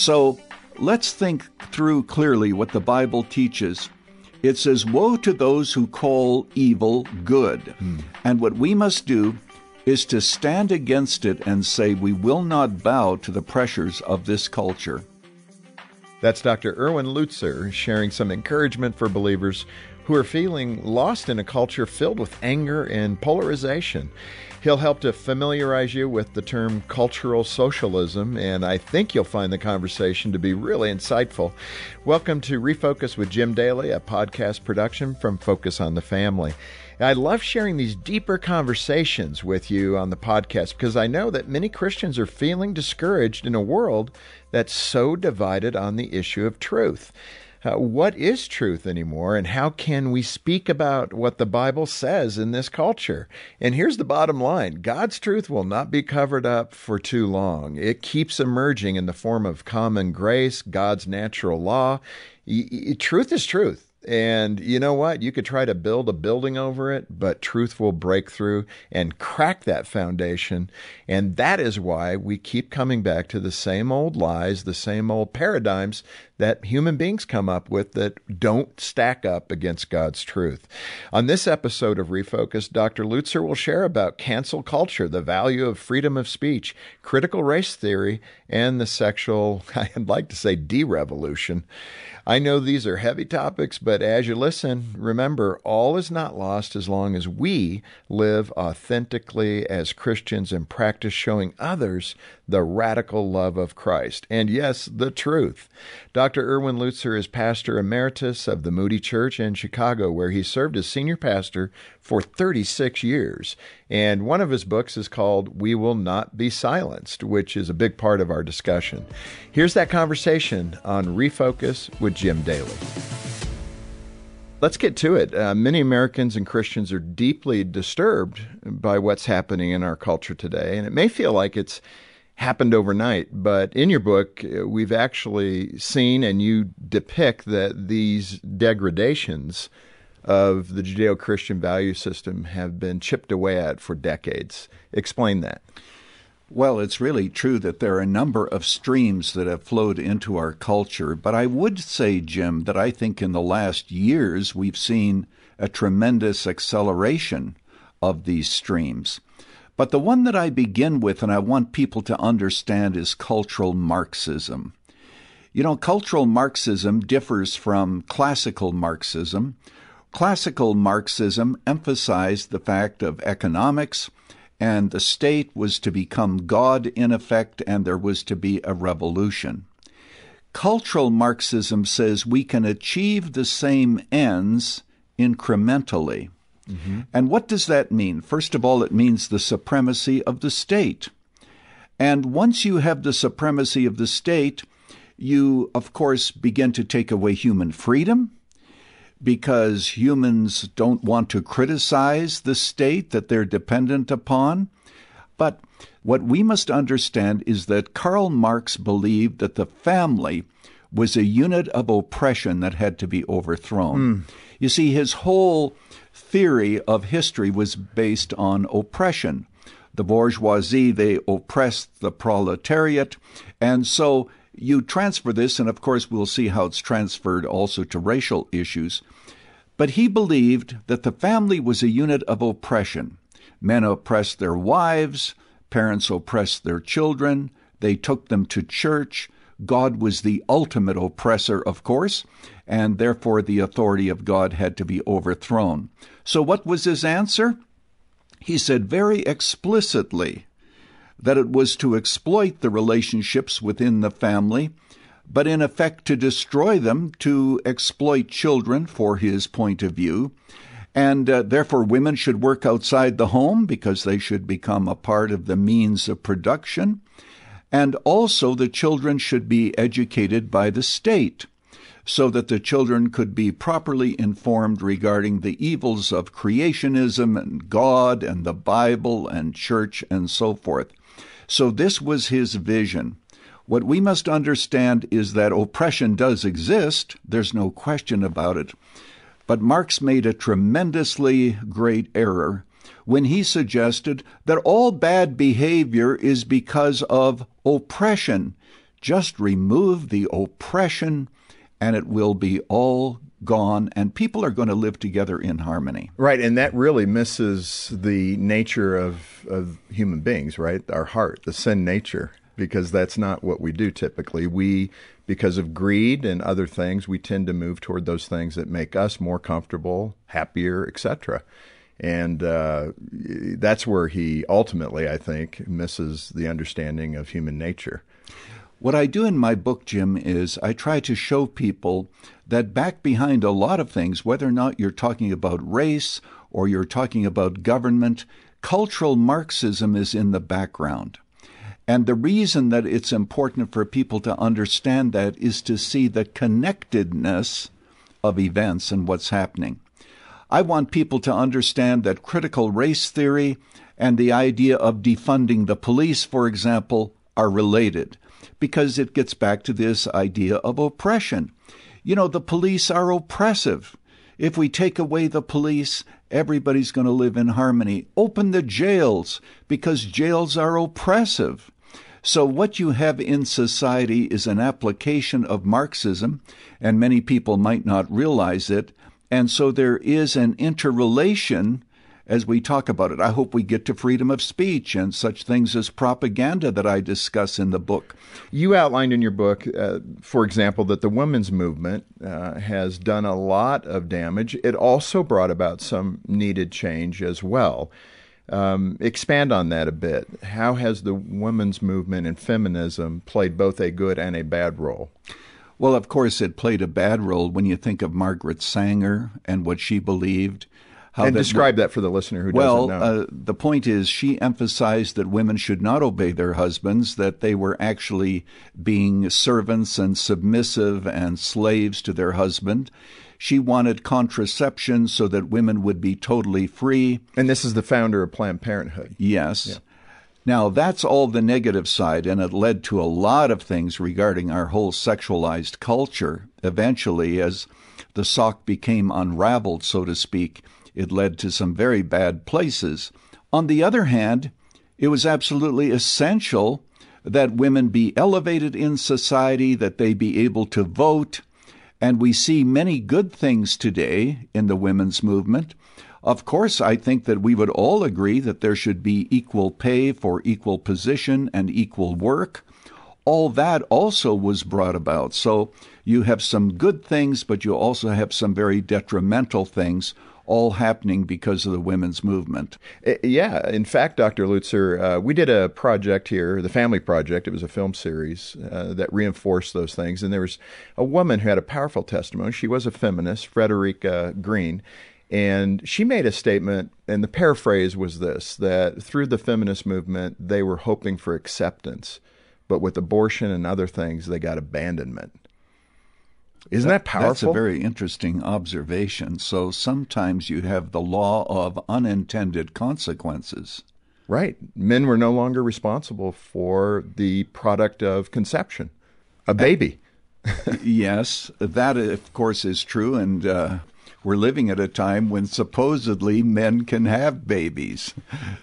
So let's think through clearly what the Bible teaches. It says, Woe to those who call evil good. Hmm. And what we must do is to stand against it and say, We will not bow to the pressures of this culture. That's Dr. Erwin Lutzer sharing some encouragement for believers who are feeling lost in a culture filled with anger and polarization. He'll help to familiarize you with the term cultural socialism, and I think you'll find the conversation to be really insightful. Welcome to Refocus with Jim Daly, a podcast production from Focus on the Family. I love sharing these deeper conversations with you on the podcast because I know that many Christians are feeling discouraged in a world that's so divided on the issue of truth uh, what is truth anymore and how can we speak about what the Bible says in this culture? And here's the bottom line God's truth will not be covered up for too long. It keeps emerging in the form of common grace, God's natural law. Y- y- truth is truth. And you know what? You could try to build a building over it, but truth will break through and crack that foundation. And that is why we keep coming back to the same old lies, the same old paradigms that human beings come up with that don't stack up against God's truth. On this episode of Refocus, Dr. Lutzer will share about cancel culture, the value of freedom of speech, critical race theory, and the sexual, I'd like to say, de revolution. I know these are heavy topics, but as you listen, remember all is not lost as long as we live authentically as Christians and practice showing others the radical love of Christ. And yes, the truth. Dr. Erwin Lutzer is pastor emeritus of the Moody Church in Chicago, where he served as senior pastor for 36 years. And one of his books is called We Will Not Be Silenced, which is a big part of our discussion. Here's that conversation on Refocus with Jim Daly. Let's get to it. Uh, many Americans and Christians are deeply disturbed by what's happening in our culture today, and it may feel like it's happened overnight. But in your book, uh, we've actually seen and you depict that these degradations of the Judeo Christian value system have been chipped away at for decades. Explain that. Well, it's really true that there are a number of streams that have flowed into our culture, but I would say, Jim, that I think in the last years we've seen a tremendous acceleration of these streams. But the one that I begin with and I want people to understand is cultural Marxism. You know, cultural Marxism differs from classical Marxism. Classical Marxism emphasized the fact of economics, and the state was to become God in effect, and there was to be a revolution. Cultural Marxism says we can achieve the same ends incrementally. Mm-hmm. And what does that mean? First of all, it means the supremacy of the state. And once you have the supremacy of the state, you, of course, begin to take away human freedom because humans don't want to criticize the state that they're dependent upon. But what we must understand is that Karl Marx believed that the family was a unit of oppression that had to be overthrown. Mm. You see, his whole theory of history was based on oppression. The bourgeoisie, they oppressed the proletariat. And so you transfer this, and of course, we'll see how it's transferred also to racial issues. But he believed that the family was a unit of oppression. Men oppressed their wives, parents oppressed their children, they took them to church, God was the ultimate oppressor, of course, and therefore the authority of God had to be overthrown. So, what was his answer? He said very explicitly that it was to exploit the relationships within the family, but in effect to destroy them, to exploit children for his point of view. And uh, therefore, women should work outside the home because they should become a part of the means of production. And also, the children should be educated by the state so that the children could be properly informed regarding the evils of creationism and God and the Bible and church and so forth. So, this was his vision. What we must understand is that oppression does exist, there's no question about it. But Marx made a tremendously great error when he suggested that all bad behavior is because of oppression. Just remove the oppression, and it will be all gone, and people are going to live together in harmony. Right, and that really misses the nature of, of human beings, right? Our heart, the sin nature, because that's not what we do typically. We, because of greed and other things, we tend to move toward those things that make us more comfortable, happier, etc. And uh, that's where he ultimately, I think, misses the understanding of human nature. What I do in my book, Jim, is I try to show people that back behind a lot of things, whether or not you're talking about race or you're talking about government, cultural Marxism is in the background. And the reason that it's important for people to understand that is to see the connectedness of events and what's happening. I want people to understand that critical race theory and the idea of defunding the police, for example, are related because it gets back to this idea of oppression. You know, the police are oppressive. If we take away the police, everybody's going to live in harmony. Open the jails because jails are oppressive. So, what you have in society is an application of Marxism, and many people might not realize it. And so, there is an interrelation as we talk about it. I hope we get to freedom of speech and such things as propaganda that I discuss in the book. You outlined in your book, uh, for example, that the women's movement uh, has done a lot of damage. It also brought about some needed change as well. Um, expand on that a bit. How has the women's movement and feminism played both a good and a bad role? Well, of course, it played a bad role when you think of Margaret Sanger and what she believed and describe that for the listener who well, doesn't know. Uh, the point is, she emphasized that women should not obey their husbands, that they were actually being servants and submissive and slaves to their husband. She wanted contraception so that women would be totally free. And this is the founder of Planned Parenthood. Yes. Yeah. Now, that's all the negative side, and it led to a lot of things regarding our whole sexualized culture. Eventually, as the sock became unraveled, so to speak, it led to some very bad places. On the other hand, it was absolutely essential that women be elevated in society, that they be able to vote. And we see many good things today in the women's movement. Of course, I think that we would all agree that there should be equal pay for equal position and equal work. All that also was brought about. So you have some good things, but you also have some very detrimental things all happening because of the women's movement. Uh, yeah. In fact, Dr. Lutzer, uh, we did a project here, the Family Project. It was a film series uh, that reinforced those things. And there was a woman who had a powerful testimony. She was a feminist, Frederica Green. And she made a statement, and the paraphrase was this that through the feminist movement, they were hoping for acceptance, but with abortion and other things, they got abandonment. Isn't that, that powerful? That's a very interesting observation. So sometimes you have the law of unintended consequences. Right. Men were no longer responsible for the product of conception, a baby. yes, that of course is true, and uh, we're living at a time when supposedly men can have babies.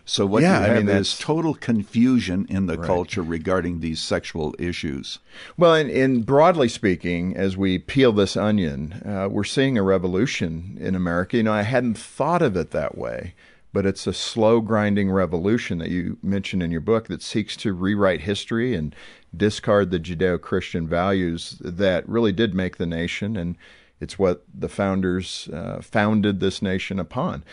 So what yeah, you have I mean, is total confusion in the right. culture regarding these sexual issues. Well, and, and broadly speaking, as we peel this onion, uh, we're seeing a revolution in America. You know, I hadn't thought of it that way but it's a slow grinding revolution that you mentioned in your book that seeks to rewrite history and discard the Judeo Christian values that really did make the nation and it's what the founders uh, founded this nation upon.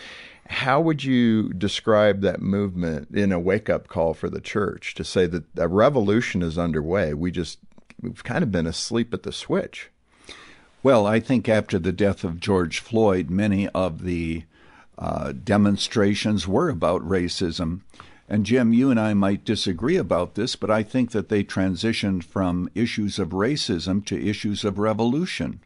How would you describe that movement in a wake up call for the church to say that a revolution is underway? We just, we've kind of been asleep at the switch. Well, I think after the death of George Floyd, many of the uh, demonstrations were about racism. And Jim, you and I might disagree about this, but I think that they transitioned from issues of racism to issues of revolution.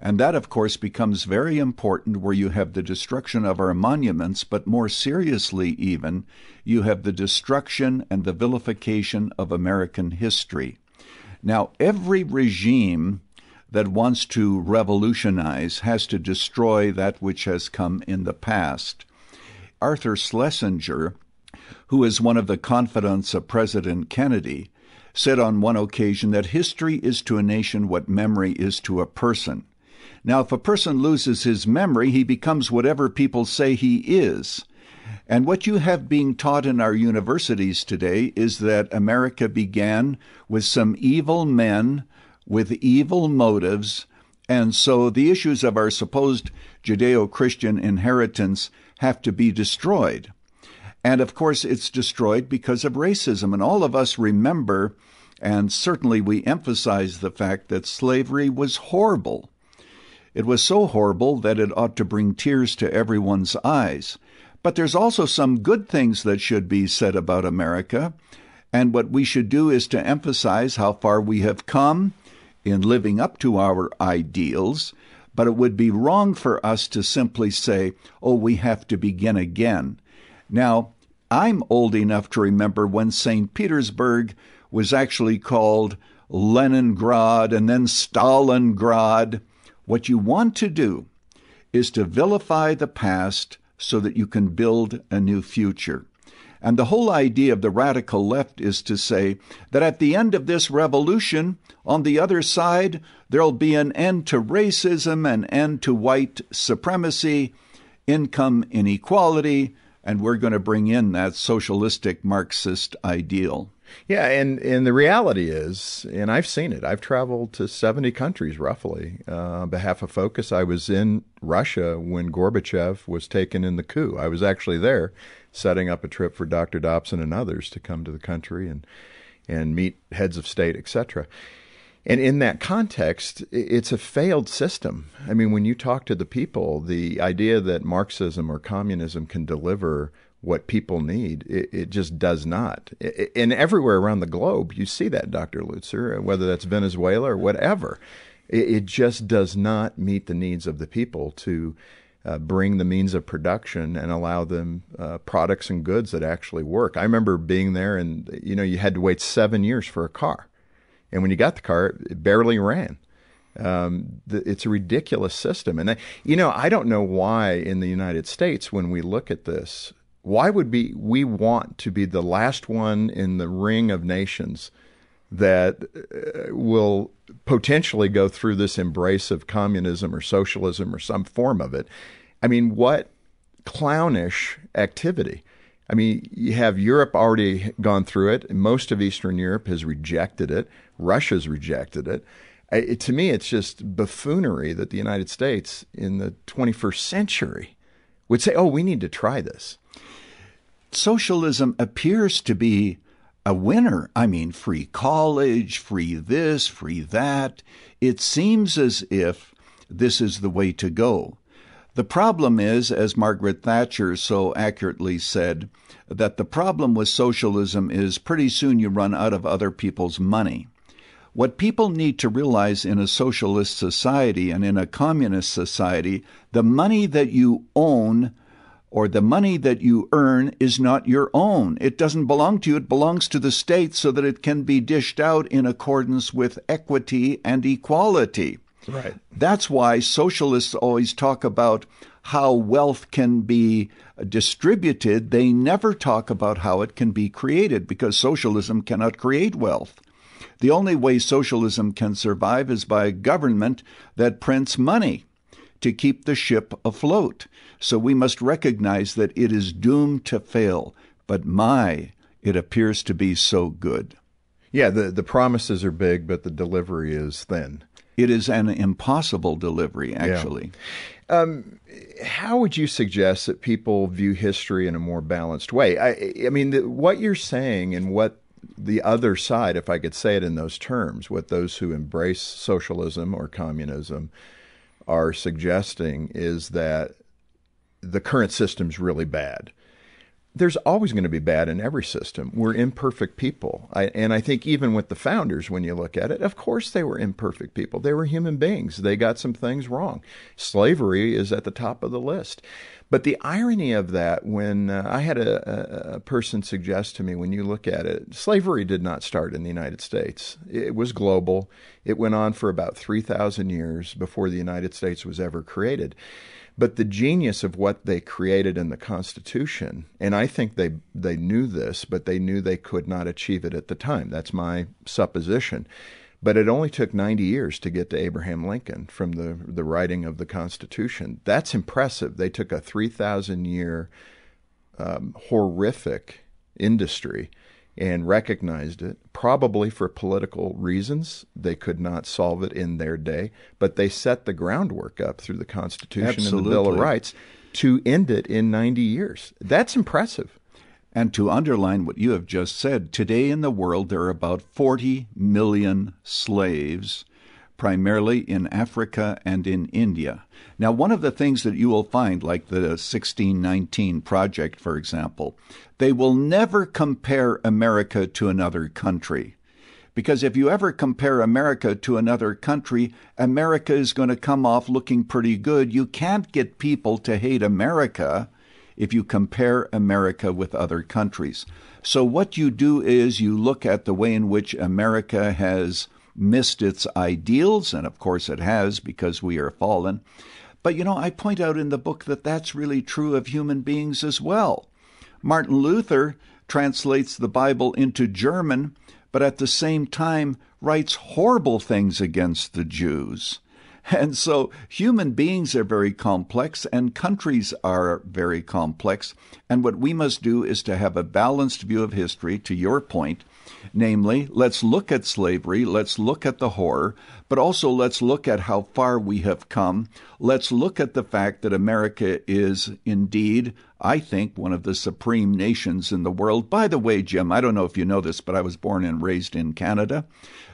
And that, of course, becomes very important where you have the destruction of our monuments, but more seriously, even, you have the destruction and the vilification of American history. Now, every regime that wants to revolutionize has to destroy that which has come in the past. Arthur Schlesinger, who is one of the confidants of President Kennedy, said on one occasion that history is to a nation what memory is to a person. Now, if a person loses his memory, he becomes whatever people say he is. And what you have being taught in our universities today is that America began with some evil men with evil motives, and so the issues of our supposed Judeo Christian inheritance have to be destroyed. And of course, it's destroyed because of racism. And all of us remember, and certainly we emphasize the fact that slavery was horrible. It was so horrible that it ought to bring tears to everyone's eyes. But there's also some good things that should be said about America. And what we should do is to emphasize how far we have come in living up to our ideals. But it would be wrong for us to simply say, oh, we have to begin again. Now, I'm old enough to remember when St. Petersburg was actually called Leningrad and then Stalingrad. What you want to do is to vilify the past so that you can build a new future. And the whole idea of the radical left is to say that at the end of this revolution, on the other side, there'll be an end to racism, an end to white supremacy, income inequality, and we're going to bring in that socialistic Marxist ideal. Yeah, and, and the reality is, and I've seen it, I've traveled to 70 countries roughly uh, on behalf of Focus. I was in Russia when Gorbachev was taken in the coup. I was actually there setting up a trip for Dr. Dobson and others to come to the country and, and meet heads of state, etc. And in that context, it's a failed system. I mean, when you talk to the people, the idea that Marxism or communism can deliver what people need. It, it just does not. And everywhere around the globe, you see that, Dr. Lutzer, whether that's Venezuela or whatever. It, it just does not meet the needs of the people to uh, bring the means of production and allow them uh, products and goods that actually work. I remember being there, and you know, you had to wait seven years for a car, and when you got the car, it barely ran. Um, the, it's a ridiculous system, and I, you know, I don't know why in the United States, when we look at this, why would be we want to be the last one in the ring of nations that uh, will potentially go through this embrace of communism or socialism or some form of it? I mean, what clownish activity. I mean, you have Europe already gone through it. Most of Eastern Europe has rejected it. Russia's rejected it. it. To me, it's just buffoonery that the United States in the 21st century would say, oh, we need to try this socialism appears to be a winner. I mean, free college, free this, free that. It seems as if this is the way to go. The problem is, as Margaret Thatcher so accurately said, that the problem with socialism is pretty soon you run out of other people's money. What people need to realize in a socialist society and in a communist society, the money that you own or the money that you earn is not your own. It doesn't belong to you, it belongs to the state so that it can be dished out in accordance with equity and equality. Right. That's why socialists always talk about how wealth can be distributed. They never talk about how it can be created because socialism cannot create wealth. The only way socialism can survive is by a government that prints money to keep the ship afloat. So we must recognize that it is doomed to fail. But my, it appears to be so good. Yeah, the, the promises are big, but the delivery is thin. It is an impossible delivery, actually. Yeah. Um, how would you suggest that people view history in a more balanced way? I, I mean, the, what you're saying and what the other side, if I could say it in those terms, what those who embrace socialism or communism are suggesting is that the current system's really bad. There's always going to be bad in every system. We're imperfect people. I, and I think even with the founders, when you look at it, of course they were imperfect people. They were human beings. They got some things wrong. Slavery is at the top of the list. But the irony of that, when uh, I had a, a, person suggest to me, when you look at it, slavery did not start in the United States. It was global. It went on for about 3,000 years before the United States was ever created. But the genius of what they created in the Constitution, and I think they they knew this, but they knew they could not achieve it at the time. That's my supposition. But it only took 90 years to get to Abraham Lincoln from the, the writing of the Constitution. That's impressive. They took a 3,000 year um, horrific industry and recognized it, probably for political reasons. They could not solve it in their day, but they set the groundwork up through the Constitution Absolutely. and the Bill of Rights to end it in 90 years. That's impressive. And to underline what you have just said, today in the world there are about 40 million slaves, primarily in Africa and in India. Now, one of the things that you will find, like the 1619 Project, for example, they will never compare America to another country. Because if you ever compare America to another country, America is going to come off looking pretty good. You can't get people to hate America if you compare America with other countries. So, what you do is you look at the way in which America has missed its ideals, and of course it has because we are fallen. But you know, I point out in the book that that's really true of human beings as well. Martin Luther translates the Bible into German, but at the same time writes horrible things against the Jews. And so human beings are very complex and countries are very complex. And what we must do is to have a balanced view of history, to your point. Namely, let's look at slavery, let's look at the horror, but also let's look at how far we have come. Let's look at the fact that America is indeed, I think, one of the supreme nations in the world. By the way, Jim, I don't know if you know this, but I was born and raised in Canada.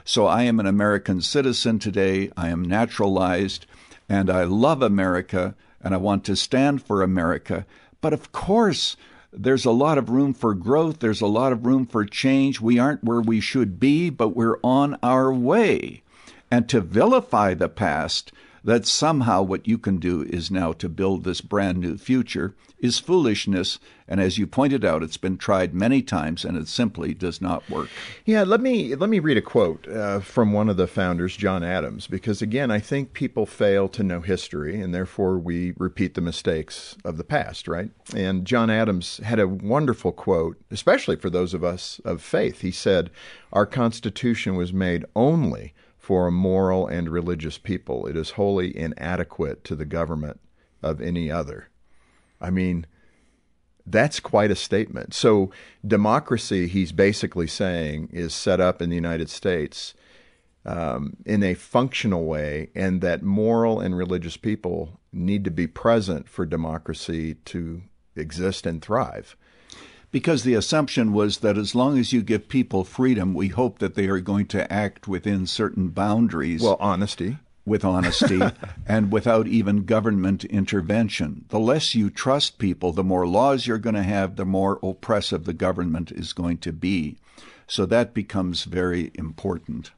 So I am an American citizen today. I am naturalized, and I love America, and I want to stand for America. But of course, there's a lot of room for growth. There's a lot of room for change. We aren't where we should be, but we're on our way. And to vilify the past, that somehow what you can do is now to build this brand new future, is foolishness. And as you pointed out, it's been tried many times and it simply does not work. Yeah, let me let me read a quote uh, from one of the founders, John Adams, because again, I think people fail to know history, and therefore we repeat the mistakes of the past, right? And John Adams had a wonderful quote, especially for those of us of faith. He said, "Our Constitution was made only." For a moral and religious people, it is wholly inadequate to the government of any other. I mean, that's quite a statement. So, democracy, he's basically saying, is set up in the United States um, in a functional way, and that moral and religious people need to be present for democracy to exist and thrive. Because the assumption was that as long as you give people freedom, we hope that they are going to act within certain boundaries. Well, honesty with honesty and without even government intervention. The less you trust people, the more laws you're going to have, the more oppressive the government is going to be. So that becomes very important.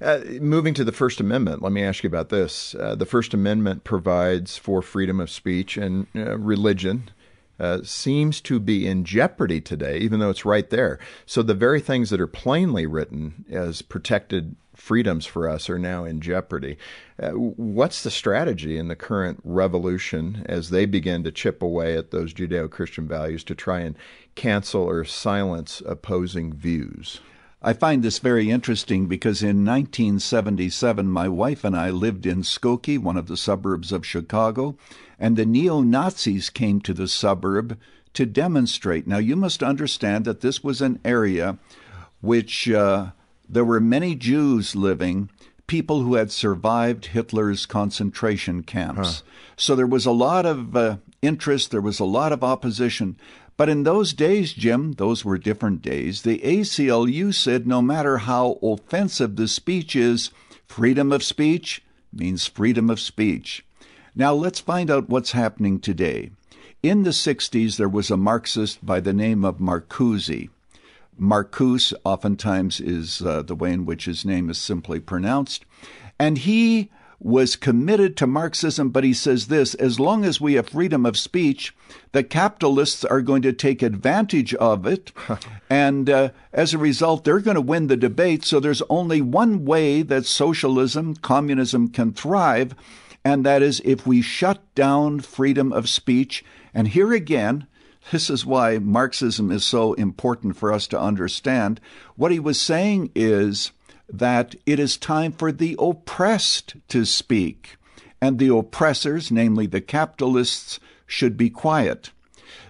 Uh, moving to the First Amendment, let me ask you about this. Uh, the First Amendment provides for freedom of speech and uh, religion. Uh, seems to be in jeopardy today, even though it's right there. So, the very things that are plainly written as protected freedoms for us are now in jeopardy. Uh, what's the strategy in the current revolution as they begin to chip away at those Judeo Christian values to try and cancel or silence opposing views? I find this very interesting because in 1977, my wife and I lived in Skokie, one of the suburbs of Chicago, and the neo Nazis came to the suburb to demonstrate. Now, you must understand that this was an area which uh, there were many Jews living, people who had survived Hitler's concentration camps. Huh. So there was a lot of uh, interest, there was a lot of opposition. But in those days, Jim, those were different days, the ACLU said no matter how offensive the speech is, freedom of speech means freedom of speech. Now let's find out what's happening today. In the 60s, there was a Marxist by the name of Marcuse. Marcuse oftentimes is uh, the way in which his name is simply pronounced. And he was committed to Marxism, but he says this as long as we have freedom of speech, the capitalists are going to take advantage of it. and uh, as a result, they're going to win the debate. So there's only one way that socialism, communism can thrive, and that is if we shut down freedom of speech, and here again, this is why Marxism is so important for us to understand. What he was saying is that it is time for the oppressed to speak, and the oppressors, namely the capitalists, should be quiet.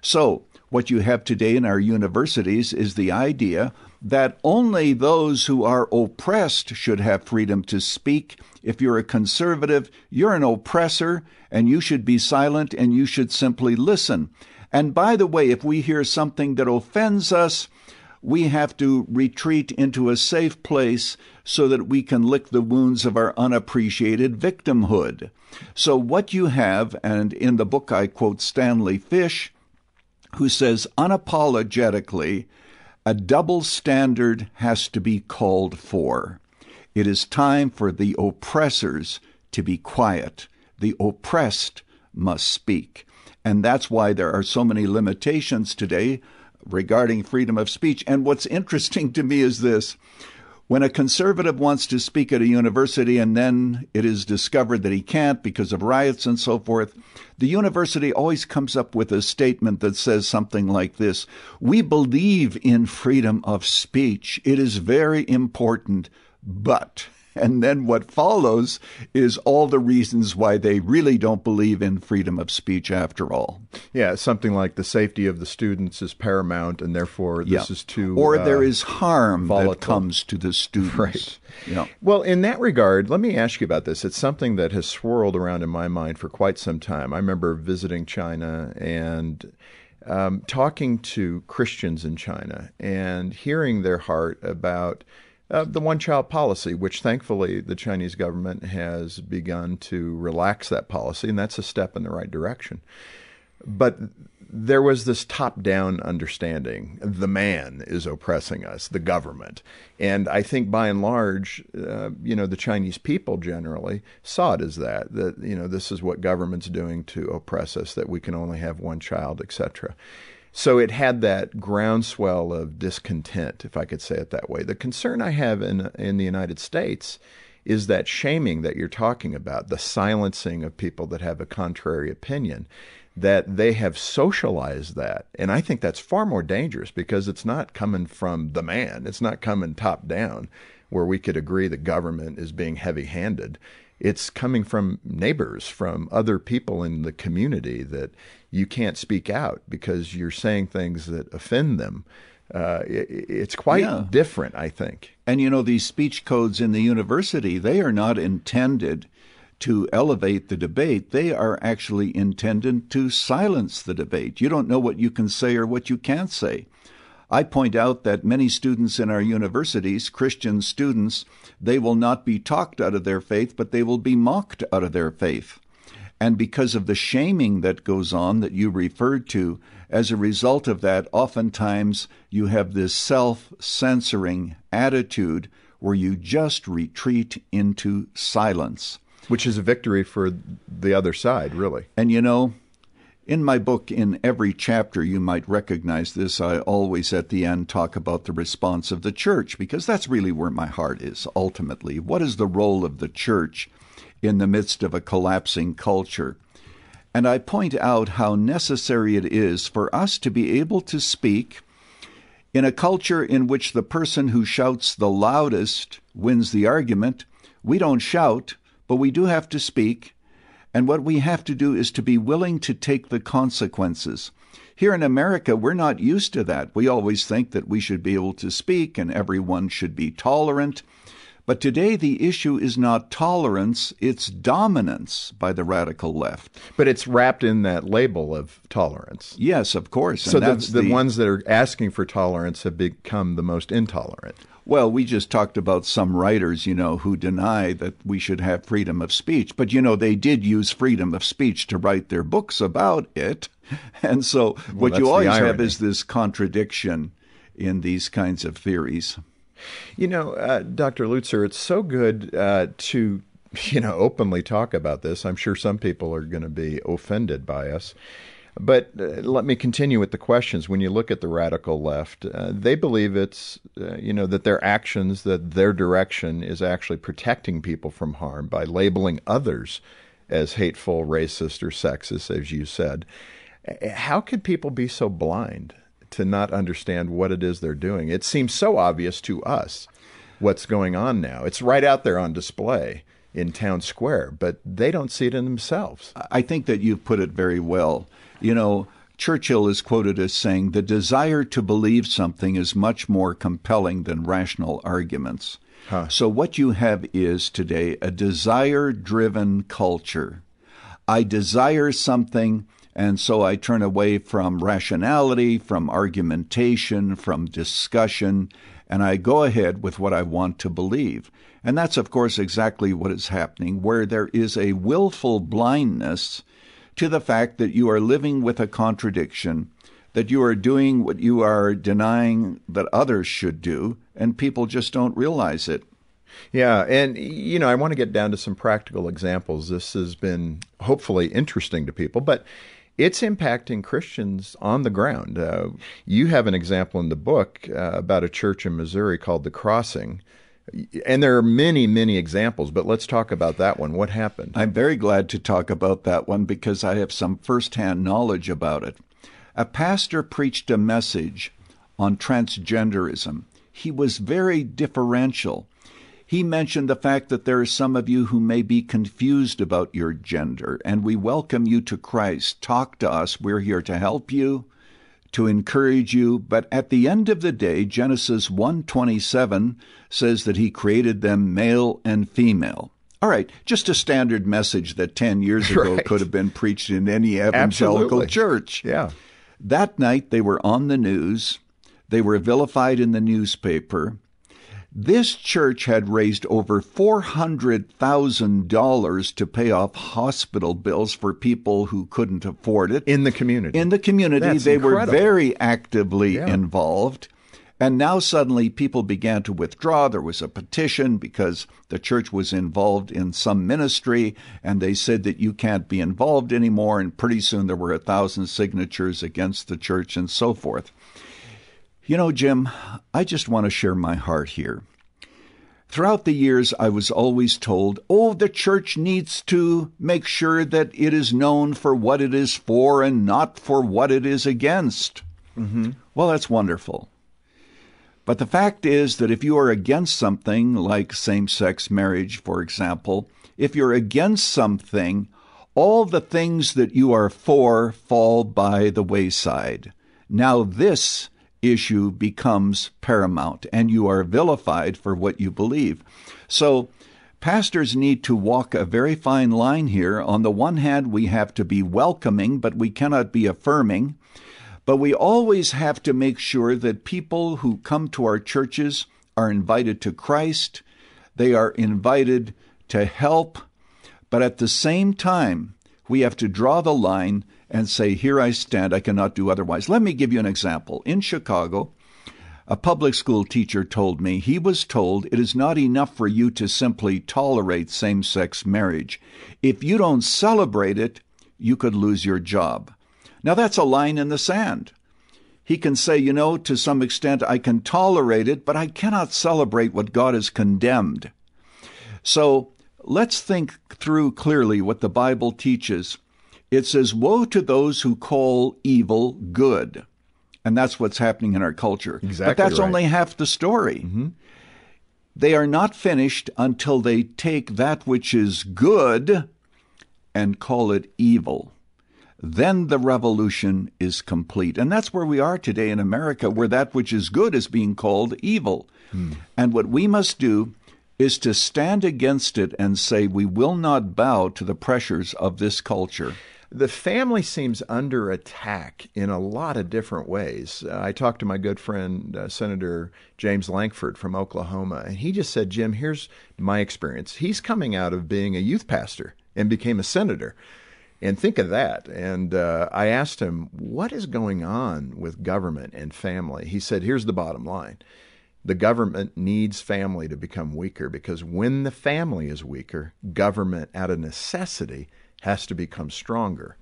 So, what you have today in our universities is the idea that only those who are oppressed should have freedom to speak. If you're a conservative, you're an oppressor, and you should be silent and you should simply listen. And by the way, if we hear something that offends us, we have to retreat into a safe place so that we can lick the wounds of our unappreciated victimhood. So, what you have, and in the book I quote Stanley Fish, who says unapologetically, a double standard has to be called for. It is time for the oppressors to be quiet. The oppressed must speak. And that's why there are so many limitations today regarding freedom of speech. And what's interesting to me is this when a conservative wants to speak at a university and then it is discovered that he can't because of riots and so forth, the university always comes up with a statement that says something like this We believe in freedom of speech. It is very important, but. And then what follows is all the reasons why they really don't believe in freedom of speech after all. Yeah, something like the safety of the students is paramount, and therefore this yeah. is too. Or uh, there is harm volatile. that comes to the students. Right. Yeah. Well, in that regard, let me ask you about this. It's something that has swirled around in my mind for quite some time. I remember visiting China and. Um, talking to Christians in China and hearing their heart about uh, the one child policy, which thankfully the Chinese government has begun to relax that policy, and that's a step in the right direction. But there was this top down understanding the man is oppressing us, the government. And I think by and large, uh, you know, the Chinese people generally saw it as that, that, you know, this is what government's doing to oppress us, that we can only have one child, etc. So it had that groundswell of discontent, if I could say it that way. The concern I have in in the United States is that shaming that you're talking about, the silencing of people that have a contrary opinion, that they have socialized that. And I think that's far more dangerous because it's not coming from the man, it's not coming top down where we could agree the government is being heavy handed it's coming from neighbors, from other people in the community that you can't speak out because you're saying things that offend them. Uh, it, it's quite yeah. different, I think. And you know, these speech codes in the university, they are not intended to elevate the debate. They are actually intended to silence the debate. You don't know what you can say or what you can't say. I point out that many students in our universities, Christian students, they will not be talked out of their faith, but they will be mocked out of their faith. And because of the shaming that goes on that you referred to, as a result of that, oftentimes you have this self censoring attitude where you just retreat into silence. Which is a victory for the other side, really. And you know, in my book, in every chapter, you might recognize this. I always at the end talk about the response of the church because that's really where my heart is ultimately. What is the role of the church in the midst of a collapsing culture? And I point out how necessary it is for us to be able to speak in a culture in which the person who shouts the loudest wins the argument. We don't shout, but we do have to speak and what we have to do is to be willing to take the consequences. Here in America, we're not used to that. We always think that we should be able to speak and everyone should be tolerant. But today, the issue is not tolerance, it's dominance by the radical left. But it's wrapped in that label of tolerance. Yes, of course. So the, the, the ones that are asking for tolerance have become the most intolerant. Well, we just talked about some writers, you know, who deny that we should have freedom of speech. But, you know, they did use freedom of speech to write their books about it. And so well, what you always have is this contradiction in these kinds of theories. You know, uh, Dr. Lutzer, it's so good uh, to you know openly talk about this. I'm sure some people are going to be offended by us. But uh, let me continue with the questions. When you look at the radical left, uh, they believe it's, uh, you know, that their actions, that their direction is actually protecting people from harm by labeling others as hateful, racist, or sexist, as you said. How could people be so blind to not understand what it is they're doing? It seems so obvious to us what's going on now. It's right out there on display in town square, but they don't see it in themselves. I think that you've put it very well. You know, Churchill is quoted as saying, The desire to believe something is much more compelling than rational arguments. Huh. So, what you have is today a desire driven culture. I desire something, and so I turn away from rationality, from argumentation, from discussion, and I go ahead with what I want to believe. And that's, of course, exactly what is happening, where there is a willful blindness to the fact that you are living with a contradiction, that you are doing what you are denying that others should do, and people just don't realize it. Yeah, and you know, I want to get down to some practical examples. This has been hopefully interesting to people, but it's impacting Christians on the ground. Uh, you have an example in the book uh, about a church in Missouri called The Crossing. And there are many, many examples, but let's talk about that one. What happened? I'm very glad to talk about that one because I have some firsthand knowledge about it. A pastor preached a message on transgenderism. He was very differential. He mentioned the fact that there are some of you who may be confused about your gender, and we welcome you to Christ. Talk to us. We're here to help you, to encourage you. But at the end of the day, Genesis 1:27 says that he created them male and female. All right, just a standard message that 10 years ago right. could have been preached in any evangelical Absolutely. church. Yeah. That night they were on the news. They were vilified in the newspaper. This church had raised over $400,000 to pay off hospital bills for people who couldn't afford it. In the community. In the community. That's they incredible. were very actively Yeah. involved. And now suddenly people began to withdraw. There was a petition because the church was involved in some ministry, and they said that you can't be involved anymore. And pretty soon there were a thousand signatures against the church and so forth. You know, Jim, I just want to share my heart here. Throughout the years, I was always told, oh, the church needs to make sure that it is known for what it is for and not for what it is against. Mm-hmm. Well, that's wonderful. But the fact is that if you are against something like same sex marriage, for example, if you're against something, all the things that you are for fall by the wayside. Now, this issue becomes paramount, and you are vilified for what you believe. So, pastors need to walk a very fine line here. On the one hand, we have to be welcoming, but we cannot be affirming. But we always have to make sure that people who come to our churches are invited to Christ, they are invited to help, but at the same time, we have to draw the line and say, Here I stand, I cannot do otherwise. Let me give you an example. In Chicago, a public school teacher told me he was told it is not enough for you to simply tolerate same sex marriage. If you don't celebrate it, you could lose your job. Now, that's a line in the sand. He can say, you know, to some extent, I can tolerate it, but I cannot celebrate what God has condemned. So let's think through clearly what the Bible teaches. It says, Woe to those who call evil good. And that's what's happening in our culture. Exactly but that's right. only half the story. Mm-hmm. They are not finished until they take that which is good and call it evil. Then the revolution is complete. And that's where we are today in America, where that which is good is being called evil. Hmm. And what we must do is to stand against it and say, we will not bow to the pressures of this culture. The family seems under attack in a lot of different ways. Uh, I talked to my good friend, uh, Senator James Lankford from Oklahoma, and he just said, Jim, here's my experience. He's coming out of being a youth pastor and became a senator. And think of that. And uh, I asked him, what is going on with government and family? He said, here's the bottom line the government needs family to become weaker because when the family is weaker, government, out of necessity, has to become stronger.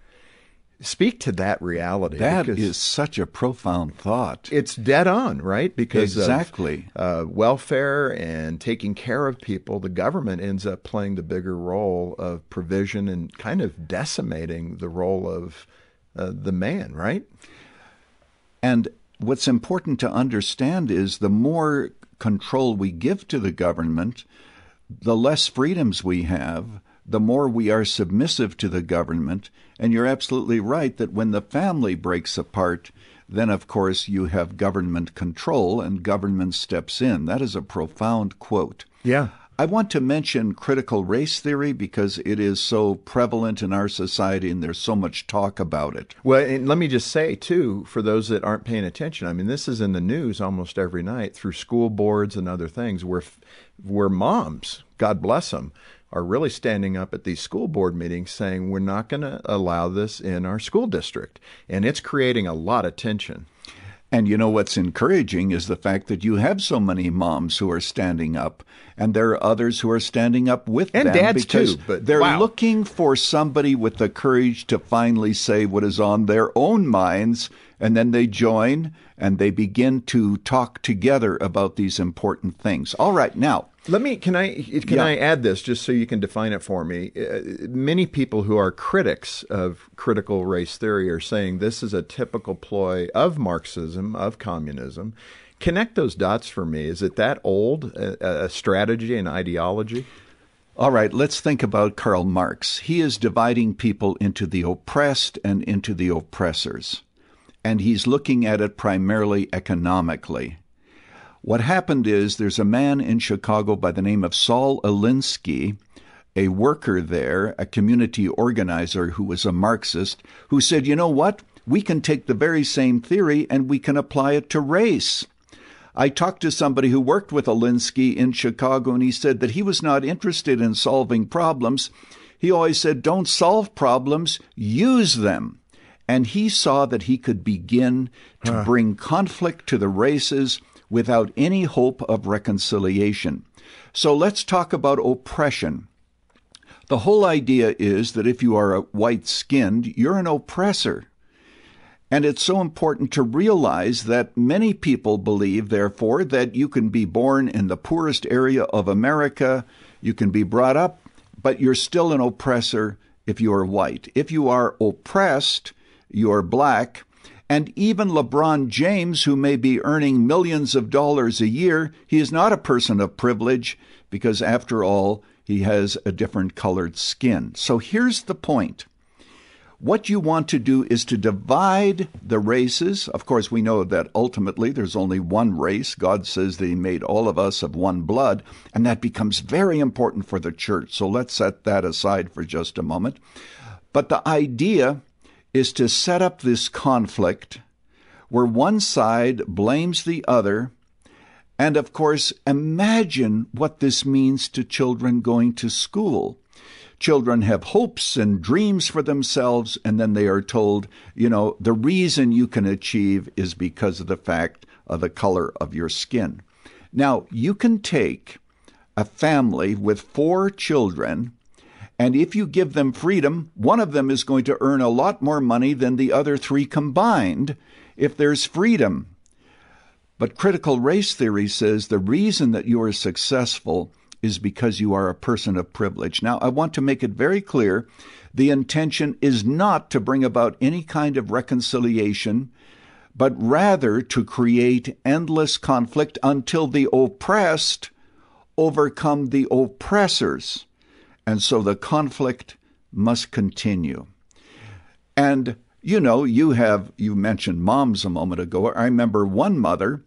speak to that reality. That is such a profound thought. It's dead on, right? Because exactly of, uh, welfare and taking care of people, the government ends up playing the bigger role of provision and kind of decimating the role of uh, the man, right? And what's important to understand is the more control we give to the government, the less freedoms we have the more we are submissive to the government. And you're absolutely right that when the family breaks apart, then of course you have government control and government steps in. That is a profound quote. Yeah. I want to mention critical race theory because it is so prevalent in our society and there's so much talk about it. Well, and let me just say, too, for those that aren't paying attention, I mean, this is in the news almost every night through school boards and other things where, where moms, God bless them, are really standing up at these school board meetings saying we're not going to allow this in our school district. And it's creating a lot of tension. And you know what's encouraging is the fact that you have so many moms who are standing up, and there are others who are standing up with and them dads because too. But they're wow. looking for somebody with the courage to finally say what is on their own minds, and then they join and they begin to talk together about these important things. All right, now let me can I can yeah. I add this just so you can define it for me? Uh, many people who are critics of critical race theory are saying this is a typical ploy of Marxism, of communism. Connect those dots for me. Is it that old a, a strategy and ideology? All right, let's think about Karl Marx. He is dividing people into the oppressed and into the oppressors. And he's looking at it primarily economically. What happened is there's a man in Chicago by the name of Saul Alinsky, a worker there, a community organizer who was a Marxist, who said, you know what? We can take the very same theory and we can apply it to race. I talked to somebody who worked with Alinsky in Chicago, and he said that he was not interested in solving problems. He always said, don't solve problems, use them. And he saw that he could begin to huh. bring conflict to the races without any hope of reconciliation. So let's talk about oppression. The whole idea is that if you are white skinned, you're an oppressor. And it's so important to realize that many people believe, therefore, that you can be born in the poorest area of America, you can be brought up, but you're still an oppressor if you are white. If you are oppressed, you're black, and even LeBron James, who may be earning millions of dollars a year, he is not a person of privilege because, after all, he has a different colored skin. So here's the point. What you want to do is to divide the races. Of course, we know that ultimately there's only one race. God says that He made all of us of one blood, and that becomes very important for the church. So let's set that aside for just a moment. But the idea is to set up this conflict where one side blames the other. And of course, imagine what this means to children going to school. Children have hopes and dreams for themselves, and then they are told, you know, the reason you can achieve is because of the fact of the color of your skin. Now, you can take a family with four children and if you give them freedom, one of them is going to earn a lot more money than the other three combined if there's freedom. But critical race theory says the reason that you are successful is because you are a person of privilege. Now, I want to make it very clear the intention is not to bring about any kind of reconciliation, but rather to create endless conflict until the oppressed overcome the oppressors. And so the conflict must continue. And you know, you have you mentioned moms a moment ago. I remember one mother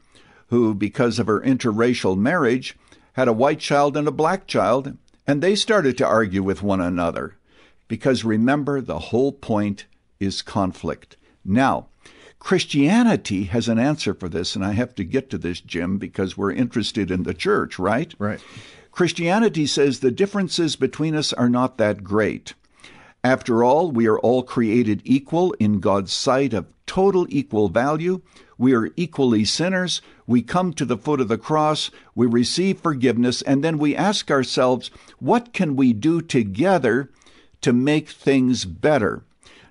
who, because of her interracial marriage, had a white child and a black child, and they started to argue with one another. Because remember, the whole point is conflict. Now, Christianity has an answer for this, and I have to get to this, Jim, because we're interested in the church, right? Right. Christianity says the differences between us are not that great. After all, we are all created equal in God's sight of total equal value. We are equally sinners. We come to the foot of the cross, we receive forgiveness, and then we ask ourselves, what can we do together to make things better?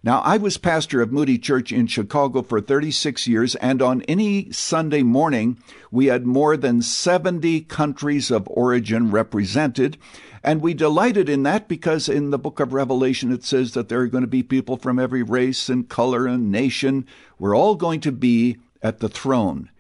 Now, I was pastor of Moody Church in Chicago for 36 years, and on any Sunday morning, we had more than 70 countries of origin represented. And we delighted in that because in the book of Revelation it says that there are going to be people from every race and color and nation. We're all going to be at the throne.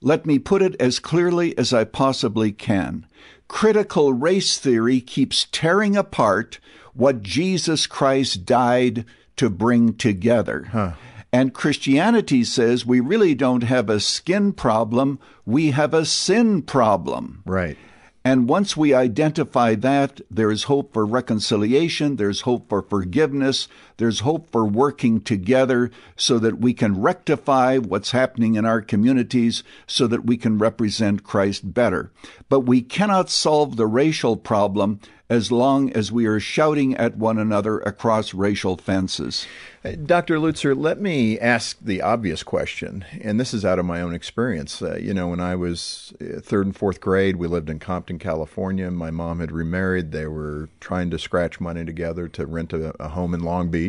Let me put it as clearly as I possibly can. Critical race theory keeps tearing apart what Jesus Christ died to bring together. Huh. And Christianity says we really don't have a skin problem, we have a sin problem. Right. And once we identify that, there is hope for reconciliation, there's hope for forgiveness, there's hope for working together so that we can rectify what's happening in our communities so that we can represent Christ better. But we cannot solve the racial problem as long as we are shouting at one another across racial fences. Uh, Dr. Lutzer, let me ask the obvious question, and this is out of my own experience. Uh, you know, when I was uh, third and fourth grade, we lived in Compton, California. My mom had remarried. They were trying to scratch money together to rent a, a home in Long Beach.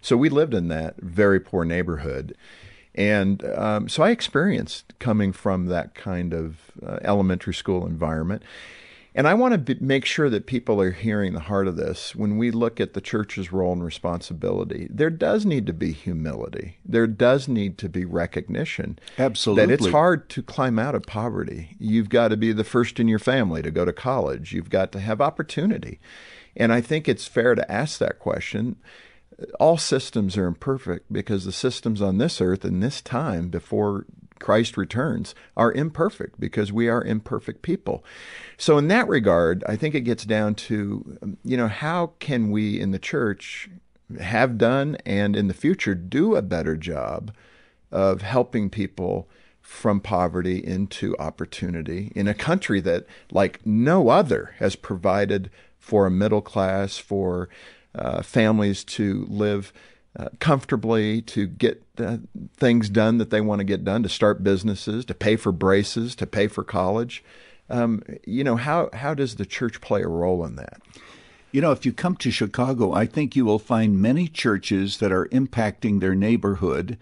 So we lived in that very poor neighborhood. And um, so I experienced coming from that kind of uh, elementary school environment. And I want to be, make sure that people are hearing the heart of this. When we look at the church's role and responsibility, there does need to be humility. There does need to be recognition. Absolutely. That it's hard to climb out of poverty. You've got to be the first in your family to go to college. You've got to have opportunity. And I think it's fair to ask that question. All systems are imperfect because the systems on this earth in this time before Christ returns are imperfect because we are imperfect people. So, in that regard, I think it gets down to, you know, how can we in the church have done and in the future do a better job of helping people from poverty into opportunity in a country that, like no other, has provided for a middle class, for uh, families to live uh, comfortably, to get things done that they want to get done, to start businesses, to pay for braces, to pay for college. Um, you know, how, how does the church play a role in that? You know, if you come to Chicago, I think you will find many churches that are impacting their neighborhood.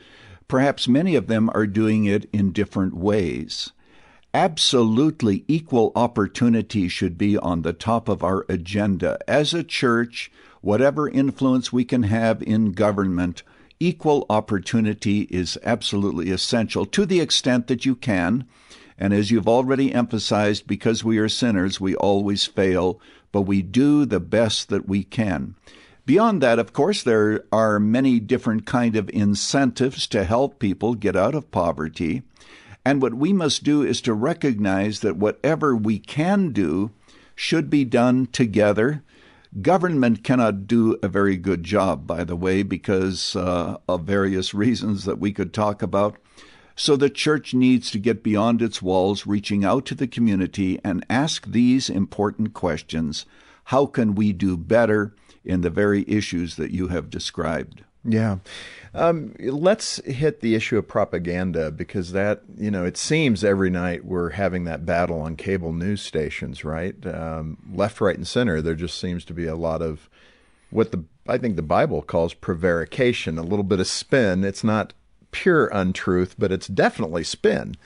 Perhaps many of them are doing it in different ways. Absolutely equal opportunity should be on the top of our agenda. As a church, whatever influence we can have in government, equal opportunity is absolutely essential to the extent that you can. And as you've already emphasized, because we are sinners, we always fail, but we do the best that we can. Beyond that, of course, there are many different kind of incentives to help people get out of poverty. And what we must do is to recognize that whatever we can do should be done together Government cannot do a very good job, by the way, because uh, of various reasons that we could talk about. So the church needs to get beyond its walls, reaching out to the community and ask these important questions. How can we do better in the very issues that you have described? Yeah. Um, let's hit the issue of propaganda because that, you know, it seems every night we're having that battle on cable news stations, right? Um, left, right, and center. There just seems to be a lot of what the I think the Bible calls prevarication, a little bit of spin. It's not pure untruth, but it's definitely spin.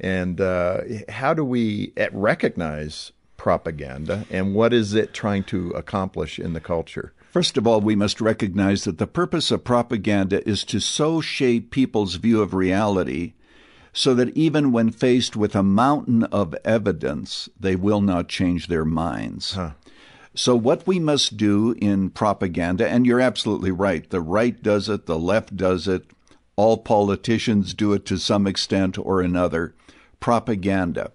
And uh, how do we eh, recognize propaganda and what is it trying to accomplish in the culture? First of all, we must recognize that the purpose of propaganda is to so shape people's view of reality so that even when faced with a mountain of evidence, they will not change their minds. Huh. So, what we must do in propaganda, and you're absolutely right, the right does it, the left does it, all politicians do it to some extent or another propaganda.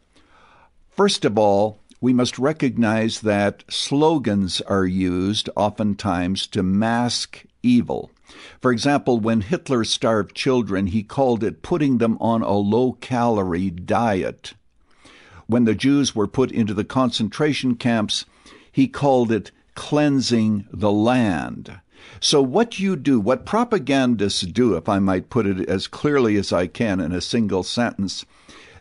First of all, we must recognize that slogans are used oftentimes to mask evil. For example, when Hitler starved children, he called it putting them on a low calorie diet. When the Jews were put into the concentration camps, he called it cleansing the land. So, what you do, what propagandists do, if I might put it as clearly as I can in a single sentence,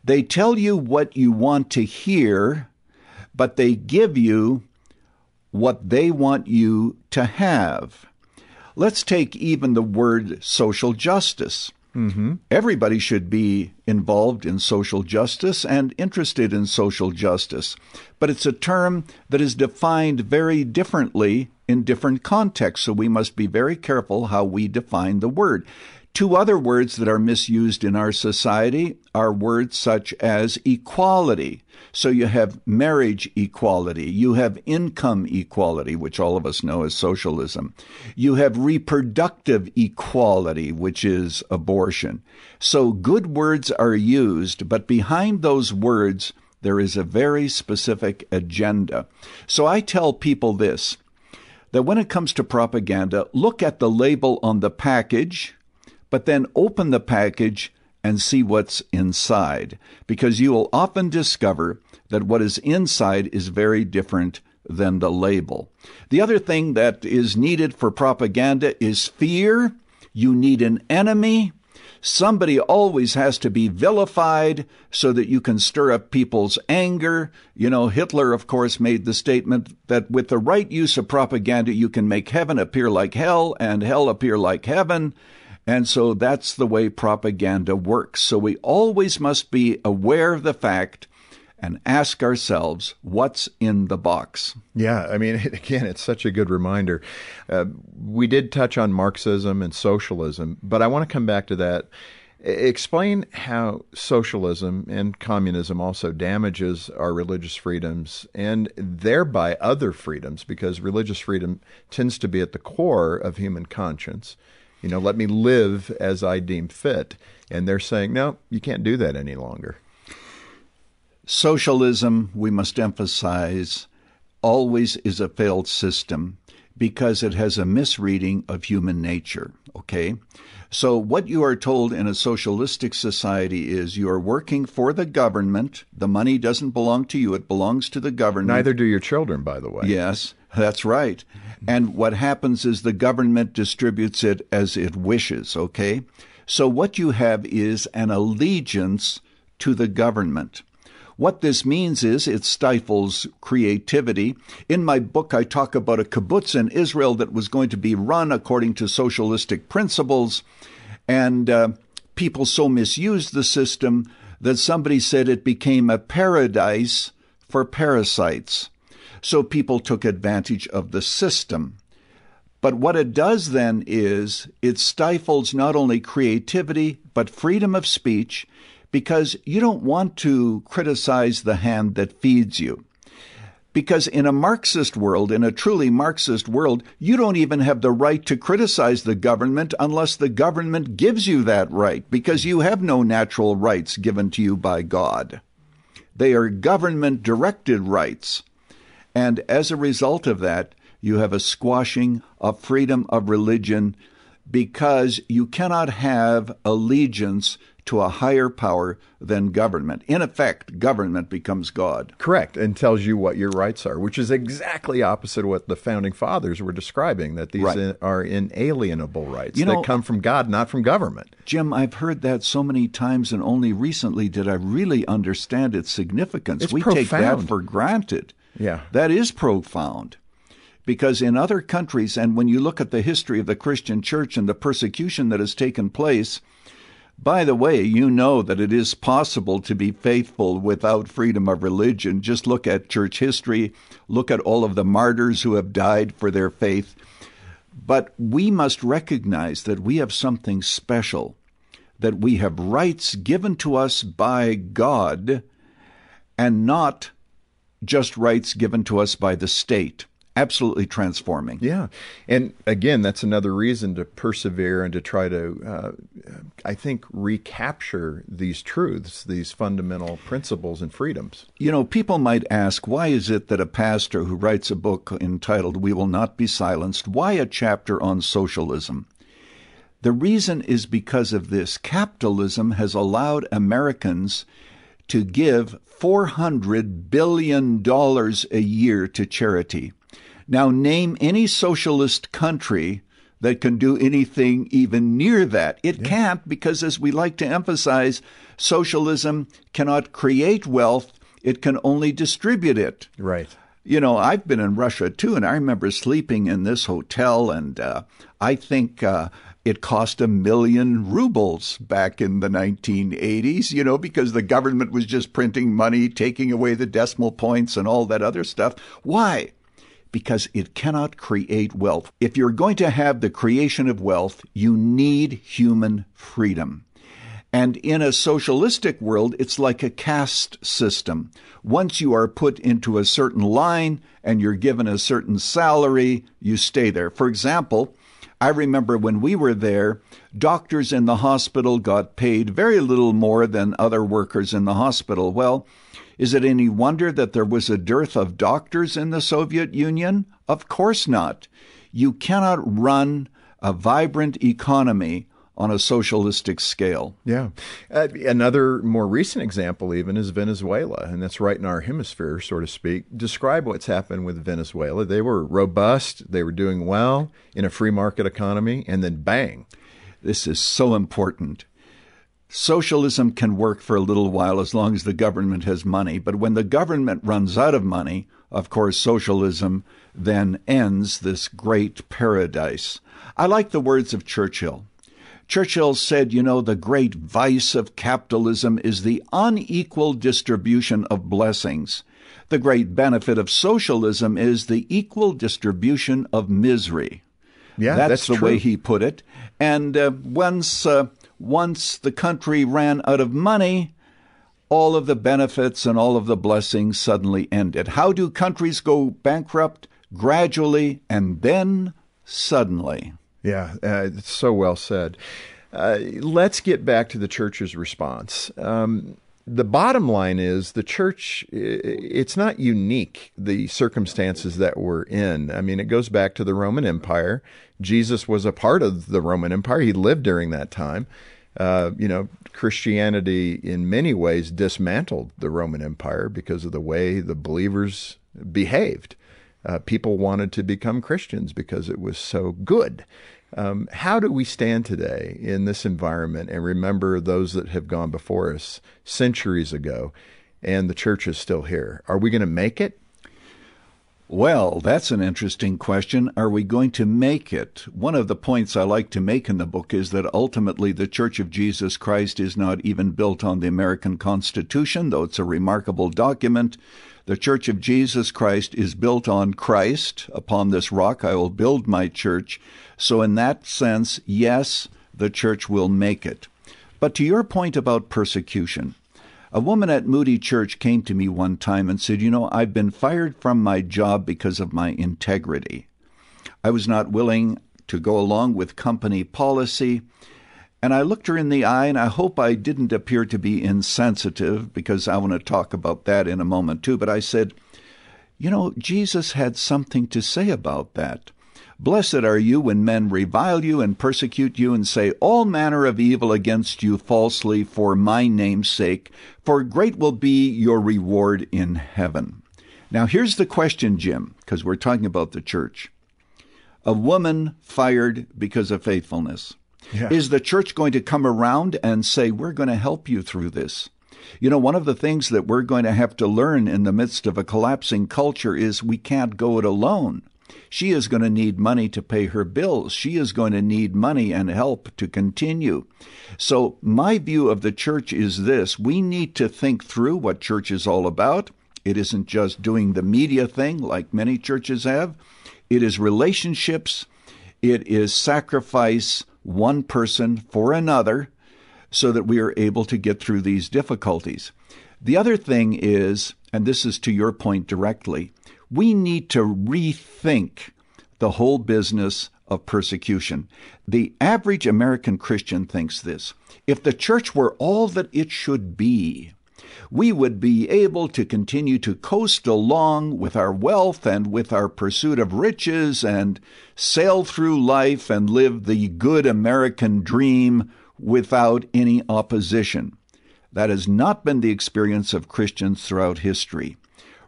they tell you what you want to hear but they give you what they want you to have. Let's take even the word social justice. Mm-hmm. Everybody should be involved in social justice and interested in social justice. But it's a term that is defined very differently in different contexts, so we must be very careful how we define the word. Two other words that are misused in our society are words such as equality. So you have marriage equality, you have income equality, which all of us know as socialism. You have reproductive equality, which is abortion. So good words are used, but behind those words, there is a very specific agenda. So I tell people this that when it comes to propaganda, look at the label on the package but then open the package and see what's inside, because you will often discover that what is inside is very different than the label. The other thing that is needed for propaganda is fear. You need an enemy. Somebody always has to be vilified so that you can stir up people's anger. You know, Hitler, of course, made the statement that with the right use of propaganda, you can make heaven appear like hell and hell appear like heaven. And so that's the way propaganda works. So we always must be aware of the fact and ask ourselves what's in the box. Yeah, I mean, again, it's such a good reminder. Uh, we did touch on Marxism and socialism, but I want to come back to that. Explain how socialism and communism also damages our religious freedoms and thereby other freedoms, because religious freedom tends to be at the core of human conscience. You know, let me live as I deem fit. And they're saying, no, you can't do that any longer. Socialism, we must emphasize, always is a failed system because it has a misreading of human nature. Okay? So, what you are told in a socialistic society is you are working for the government. The money doesn't belong to you, it belongs to the government. Neither do your children, by the way. Yes, that's right. And what happens is the government distributes it as it wishes, okay? So, what you have is an allegiance to the government. What this means is it stifles creativity. In my book, I talk about a kibbutz in Israel that was going to be run according to socialistic principles, and uh, people so misused the system that somebody said it became a paradise for parasites. So people took advantage of the system. But what it does then is it stifles not only creativity, but freedom of speech because you don't want to criticize the hand that feeds you. Because in a Marxist world, in a truly Marxist world, you don't even have the right to criticize the government unless the government gives you that right, because you have no natural rights given to you by God. They are government directed rights. And as a result of that, you have a squashing of freedom of religion because you cannot have allegiance to a higher power than government. In effect, government becomes God. Correct, and tells you what your rights are, which is exactly opposite of what the founding fathers were describing that these right. are inalienable rights you know, that come from God, not from government. Jim, I've heard that so many times, and only recently did I really understand its significance. It's we profound. take that for granted. Yeah. That is profound because in other countries, and when you look at the history of the Christian church and the persecution that has taken place, by the way, you know that it is possible to be faithful without freedom of religion. Just look at church history, look at all of the martyrs who have died for their faith. But we must recognize that we have something special, that we have rights given to us by God and not just rights given to us by the state absolutely transforming. Yeah. And again, that's another reason to persevere and to try to, uh, I think, recapture these truths, these fundamental principles and freedoms. You know, people might ask, why is it that a pastor who writes a book entitled We Will Not Be Silenced, why a chapter on socialism? The reason is because of this. Capitalism has allowed Americans to give $400 billion a year to charity. Now, name any socialist country that can do anything even near that. It yeah. can't because, as we like to emphasize, socialism cannot create wealth, it can only distribute it. Right. You know, I've been in Russia too, and I remember sleeping in this hotel, and uh, I think uh, it cost a million rubles back in the 1980s, you know, because the government was just printing money, taking away the decimal points and all that other stuff. Why? Because it cannot create wealth. If you're going to have the creation of wealth, you need human freedom. And in a socialistic world, it's like a caste system. Once you are put into a certain line and you're given a certain salary, you stay there. For example, I remember when we were there, doctors in the hospital got paid very little more than other workers in the hospital. Well, is it any wonder that there was a dearth of doctors in the Soviet Union? Of course not. You cannot run a vibrant economy on a socialistic scale. Yeah. Uh, another more recent example, even, is Venezuela, and that's right in our hemisphere, so to speak. Describe what's happened with Venezuela. They were robust, they were doing well in a free market economy, and then bang. This is so important. Socialism can work for a little while as long as the government has money, but when the government runs out of money, of course, socialism then ends this great paradise. I like the words of Churchill. Churchill said, you know, the great vice of capitalism is the unequal distribution of blessings. The great benefit of socialism is the equal distribution of misery. Yeah, that's, that's the true. way he put it. And uh, once uh, once the country ran out of money, all of the benefits and all of the blessings suddenly ended. How do countries go bankrupt? Gradually and then suddenly. Yeah, uh, it's so well said. Uh, let's get back to the church's response. Um, the bottom line is the church, it's not unique, the circumstances that we're in. I mean, it goes back to the Roman Empire. Jesus was a part of the Roman Empire, he lived during that time. Uh, you know, Christianity in many ways dismantled the Roman Empire because of the way the believers behaved. Uh, people wanted to become Christians because it was so good. Um, how do we stand today in this environment and remember those that have gone before us centuries ago and the church is still here? Are we going to make it? Well, that's an interesting question. Are we going to make it? One of the points I like to make in the book is that ultimately the Church of Jesus Christ is not even built on the American Constitution, though it's a remarkable document. The Church of Jesus Christ is built on Christ. Upon this rock I will build my church. So, in that sense, yes, the church will make it. But to your point about persecution, a woman at Moody Church came to me one time and said, You know, I've been fired from my job because of my integrity. I was not willing to go along with company policy. And I looked her in the eye, and I hope I didn't appear to be insensitive because I want to talk about that in a moment too. But I said, You know, Jesus had something to say about that. Blessed are you when men revile you and persecute you and say all manner of evil against you falsely for my name's sake, for great will be your reward in heaven. Now, here's the question, Jim, because we're talking about the church. A woman fired because of faithfulness. Yeah. Is the church going to come around and say, We're going to help you through this? You know, one of the things that we're going to have to learn in the midst of a collapsing culture is we can't go it alone. She is going to need money to pay her bills. She is going to need money and help to continue. So, my view of the church is this we need to think through what church is all about. It isn't just doing the media thing like many churches have, it is relationships, it is sacrifice one person for another so that we are able to get through these difficulties. The other thing is, and this is to your point directly, we need to rethink the whole business of persecution. The average American Christian thinks this if the church were all that it should be, we would be able to continue to coast along with our wealth and with our pursuit of riches and sail through life and live the good American dream without any opposition. That has not been the experience of Christians throughout history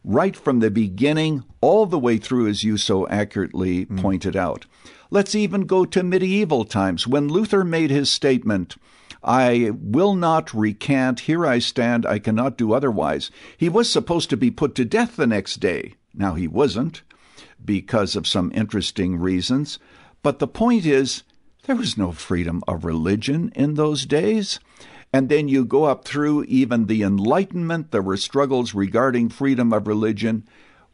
right from the beginning all the way through, as you so accurately mm. pointed out. Let's even go to medieval times when Luther made his statement, I will not recant, here I stand, I cannot do otherwise. He was supposed to be put to death the next day. Now, he wasn't because of some interesting reasons, but the point is, there was no freedom of religion in those days. And then you go up through even the Enlightenment, there were struggles regarding freedom of religion.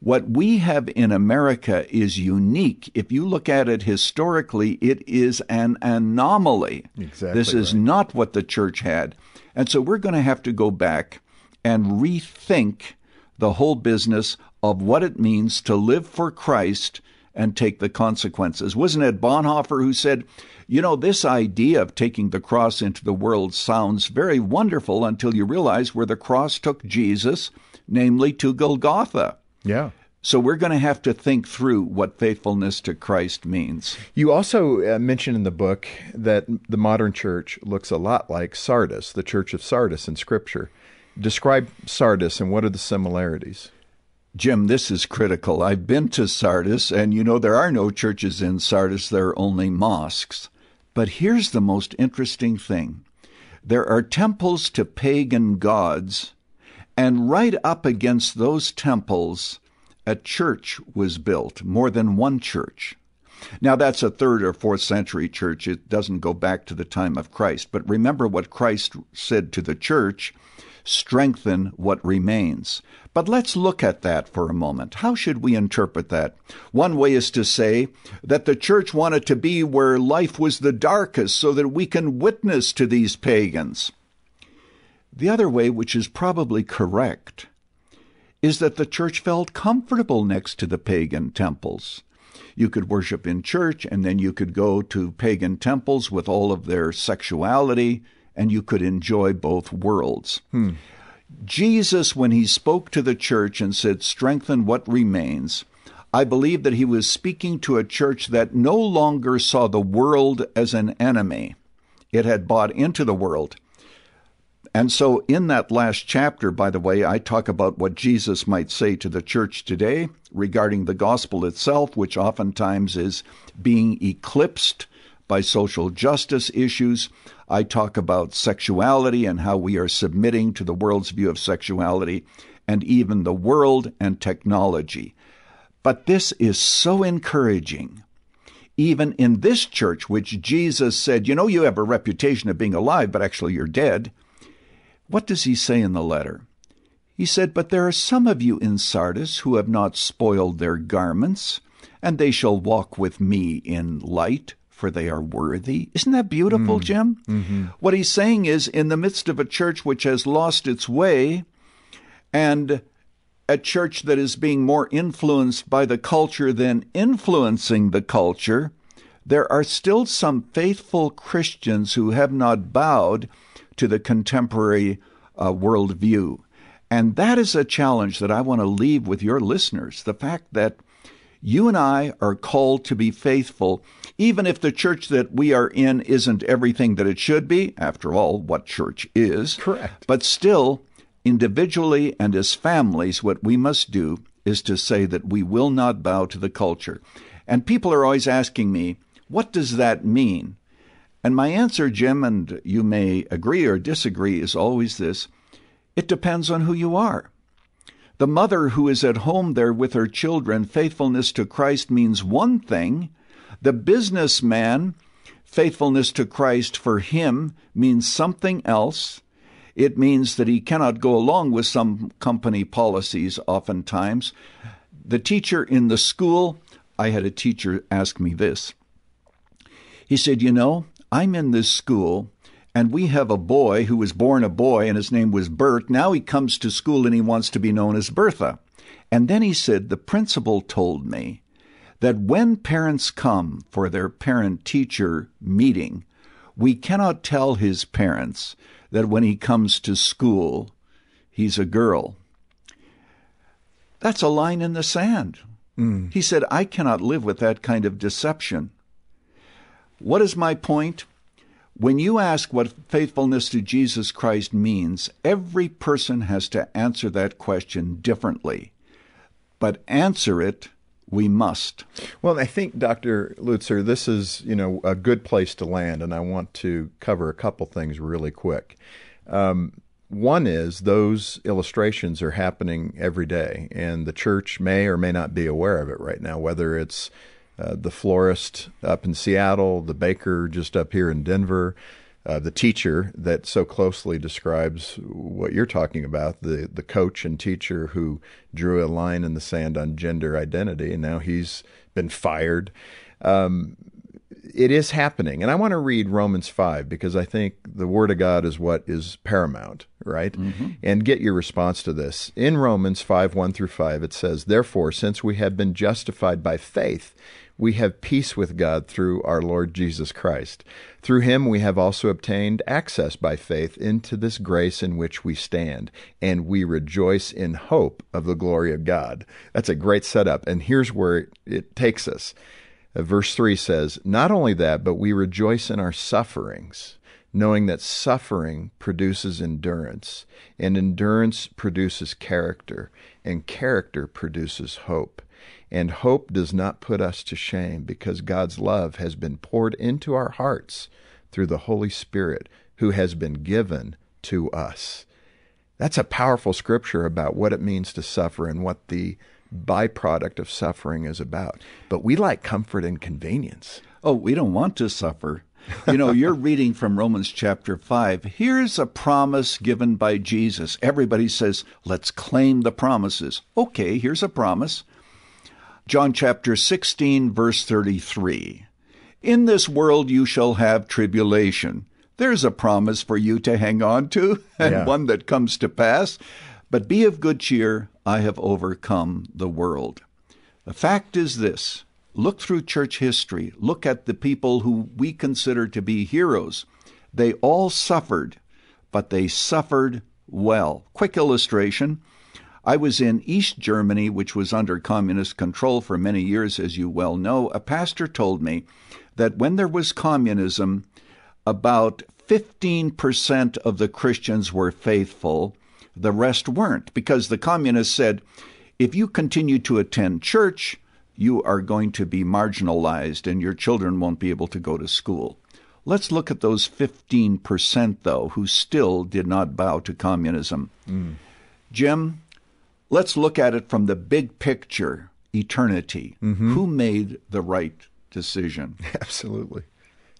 What we have in America is unique. If you look at it historically, it is an anomaly. Exactly. This is right. not what the church had. And so we're going to have to go back and rethink the whole business of what it means to live for Christ and take the consequences. Wasn't it Bonhoeffer who said, you know, this idea of taking the cross into the world sounds very wonderful until you realize where the cross took Jesus, namely to Golgotha. Yeah. So we're going to have to think through what faithfulness to Christ means. You also uh, mention in the book that the modern church looks a lot like Sardis, the church of Sardis in Scripture. Describe Sardis and what are the similarities? Jim, this is critical. I've been to Sardis, and you know there are no churches in Sardis, there are only mosques. But here's the most interesting thing there are temples to pagan gods, and right up against those temples, a church was built, more than one church. Now, that's a third or fourth century church. It doesn't go back to the time of Christ. But remember what Christ said to the church strengthen what remains. But let's look at that for a moment. How should we interpret that? One way is to say that the church wanted to be where life was the darkest so that we can witness to these pagans. The other way, which is probably correct, is that the church felt comfortable next to the pagan temples. You could worship in church, and then you could go to pagan temples with all of their sexuality, and you could enjoy both worlds. Hmm. Jesus, when he spoke to the church and said, Strengthen what remains, I believe that he was speaking to a church that no longer saw the world as an enemy. It had bought into the world. And so, in that last chapter, by the way, I talk about what Jesus might say to the church today regarding the gospel itself, which oftentimes is being eclipsed by social justice issues. I talk about sexuality and how we are submitting to the world's view of sexuality, and even the world and technology. But this is so encouraging. Even in this church, which Jesus said, You know, you have a reputation of being alive, but actually you're dead. What does he say in the letter? He said, But there are some of you in Sardis who have not spoiled their garments, and they shall walk with me in light, for they are worthy. Isn't that beautiful, mm. Jim? Mm-hmm. What he's saying is, in the midst of a church which has lost its way, and a church that is being more influenced by the culture than influencing the culture, there are still some faithful Christians who have not bowed to the contemporary uh, worldview. And that is a challenge that I want to leave with your listeners the fact that you and I are called to be faithful, even if the church that we are in isn't everything that it should be. After all, what church is. Correct. But still, individually and as families, what we must do is to say that we will not bow to the culture. And people are always asking me, what does that mean? And my answer, Jim, and you may agree or disagree, is always this it depends on who you are. The mother who is at home there with her children, faithfulness to Christ means one thing. The businessman, faithfulness to Christ for him means something else. It means that he cannot go along with some company policies oftentimes. The teacher in the school, I had a teacher ask me this. He said, You know, I'm in this school and we have a boy who was born a boy and his name was Bert. Now he comes to school and he wants to be known as Bertha. And then he said, The principal told me that when parents come for their parent teacher meeting, we cannot tell his parents that when he comes to school, he's a girl. That's a line in the sand. Mm. He said, I cannot live with that kind of deception. What is my point? When you ask what faithfulness to Jesus Christ means, every person has to answer that question differently. But answer it we must. Well, I think, Dr. Lutzer, this is you know a good place to land, and I want to cover a couple things really quick. Um, one is those illustrations are happening every day, and the church may or may not be aware of it right now, whether it's uh, the florist up in Seattle, the baker just up here in Denver, uh, the teacher that so closely describes what you're talking about, the, the coach and teacher who drew a line in the sand on gender identity, and now he's been fired. Um, it is happening. And I want to read Romans 5 because I think the Word of God is what is paramount, right? Mm-hmm. And get your response to this. In Romans 5 1 through 5, it says, Therefore, since we have been justified by faith, we have peace with God through our Lord Jesus Christ. Through him we have also obtained access by faith into this grace in which we stand, and we rejoice in hope of the glory of God. That's a great setup, and here's where it takes us. Uh, verse 3 says, Not only that, but we rejoice in our sufferings, knowing that suffering produces endurance, and endurance produces character, and character produces hope. And hope does not put us to shame because God's love has been poured into our hearts through the Holy Spirit who has been given to us. That's a powerful scripture about what it means to suffer and what the byproduct of suffering is about. But we like comfort and convenience. Oh, we don't want to suffer. You know, you're reading from Romans chapter 5. Here's a promise given by Jesus. Everybody says, let's claim the promises. Okay, here's a promise. John chapter 16, verse 33. In this world you shall have tribulation. There's a promise for you to hang on to, and yeah. one that comes to pass. But be of good cheer, I have overcome the world. The fact is this look through church history, look at the people who we consider to be heroes. They all suffered, but they suffered well. Quick illustration I was in East Germany, which was under communist control for many years, as you well know. A pastor told me that when there was communism, about 15% of the Christians were faithful, the rest weren't, because the communists said, if you continue to attend church, you are going to be marginalized and your children won't be able to go to school. Let's look at those 15%, though, who still did not bow to communism. Mm. Jim, let's look at it from the big picture eternity. Mm-hmm. Who made the right decision? Absolutely.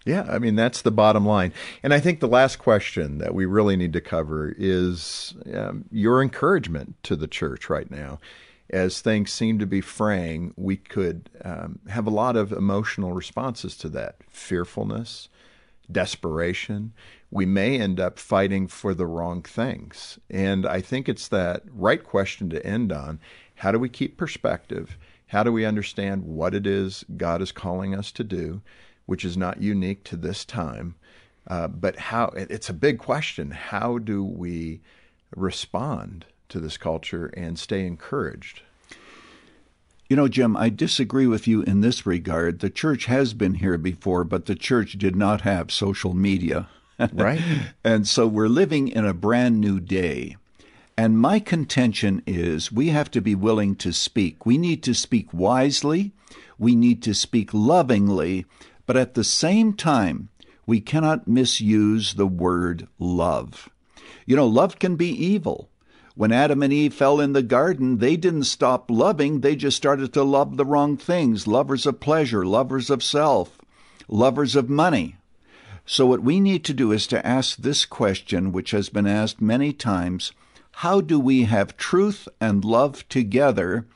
Yeah, I mean, that's the bottom line. And I think the last question that we really need to cover is um, your encouragement to the church right now. As things seem to be fraying, we could um, have a lot of emotional responses to that fearfulness, desperation we may end up fighting for the wrong things. And I think it's that right question to end on. How do we keep perspective? How do we understand what it is God is calling us to do, which is not unique to this time? Uh, but how it's a big question. How do we respond to this culture and stay encouraged? You know, Jim, I disagree with you in this regard. The church has been here before, but the church did not have social media. right. and so we're living in a brand new day. And my contention is we have to be willing to speak. We need to speak wisely. We need to speak lovingly. But at the same time, we cannot misuse the word love. You know, love can be evil. When Adam and Eve fell in the garden, they didn't stop loving, they just started to love the wrong things lovers of pleasure, lovers of self, lovers of money. So, what we need to do is to ask this question, which has been asked many times How do we have truth and love together?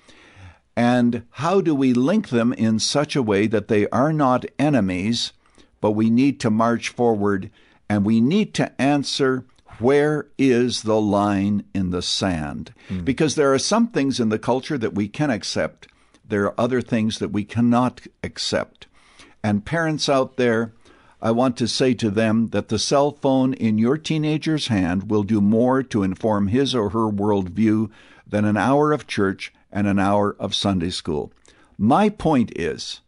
And how do we link them in such a way that they are not enemies, but we need to march forward and we need to answer where is the line in the sand? Mm. Because there are some things in the culture that we can accept, there are other things that we cannot accept. And parents out there, I want to say to them that the cell phone in your teenager's hand will do more to inform his or her worldview than an hour of church and an hour of Sunday school. My point is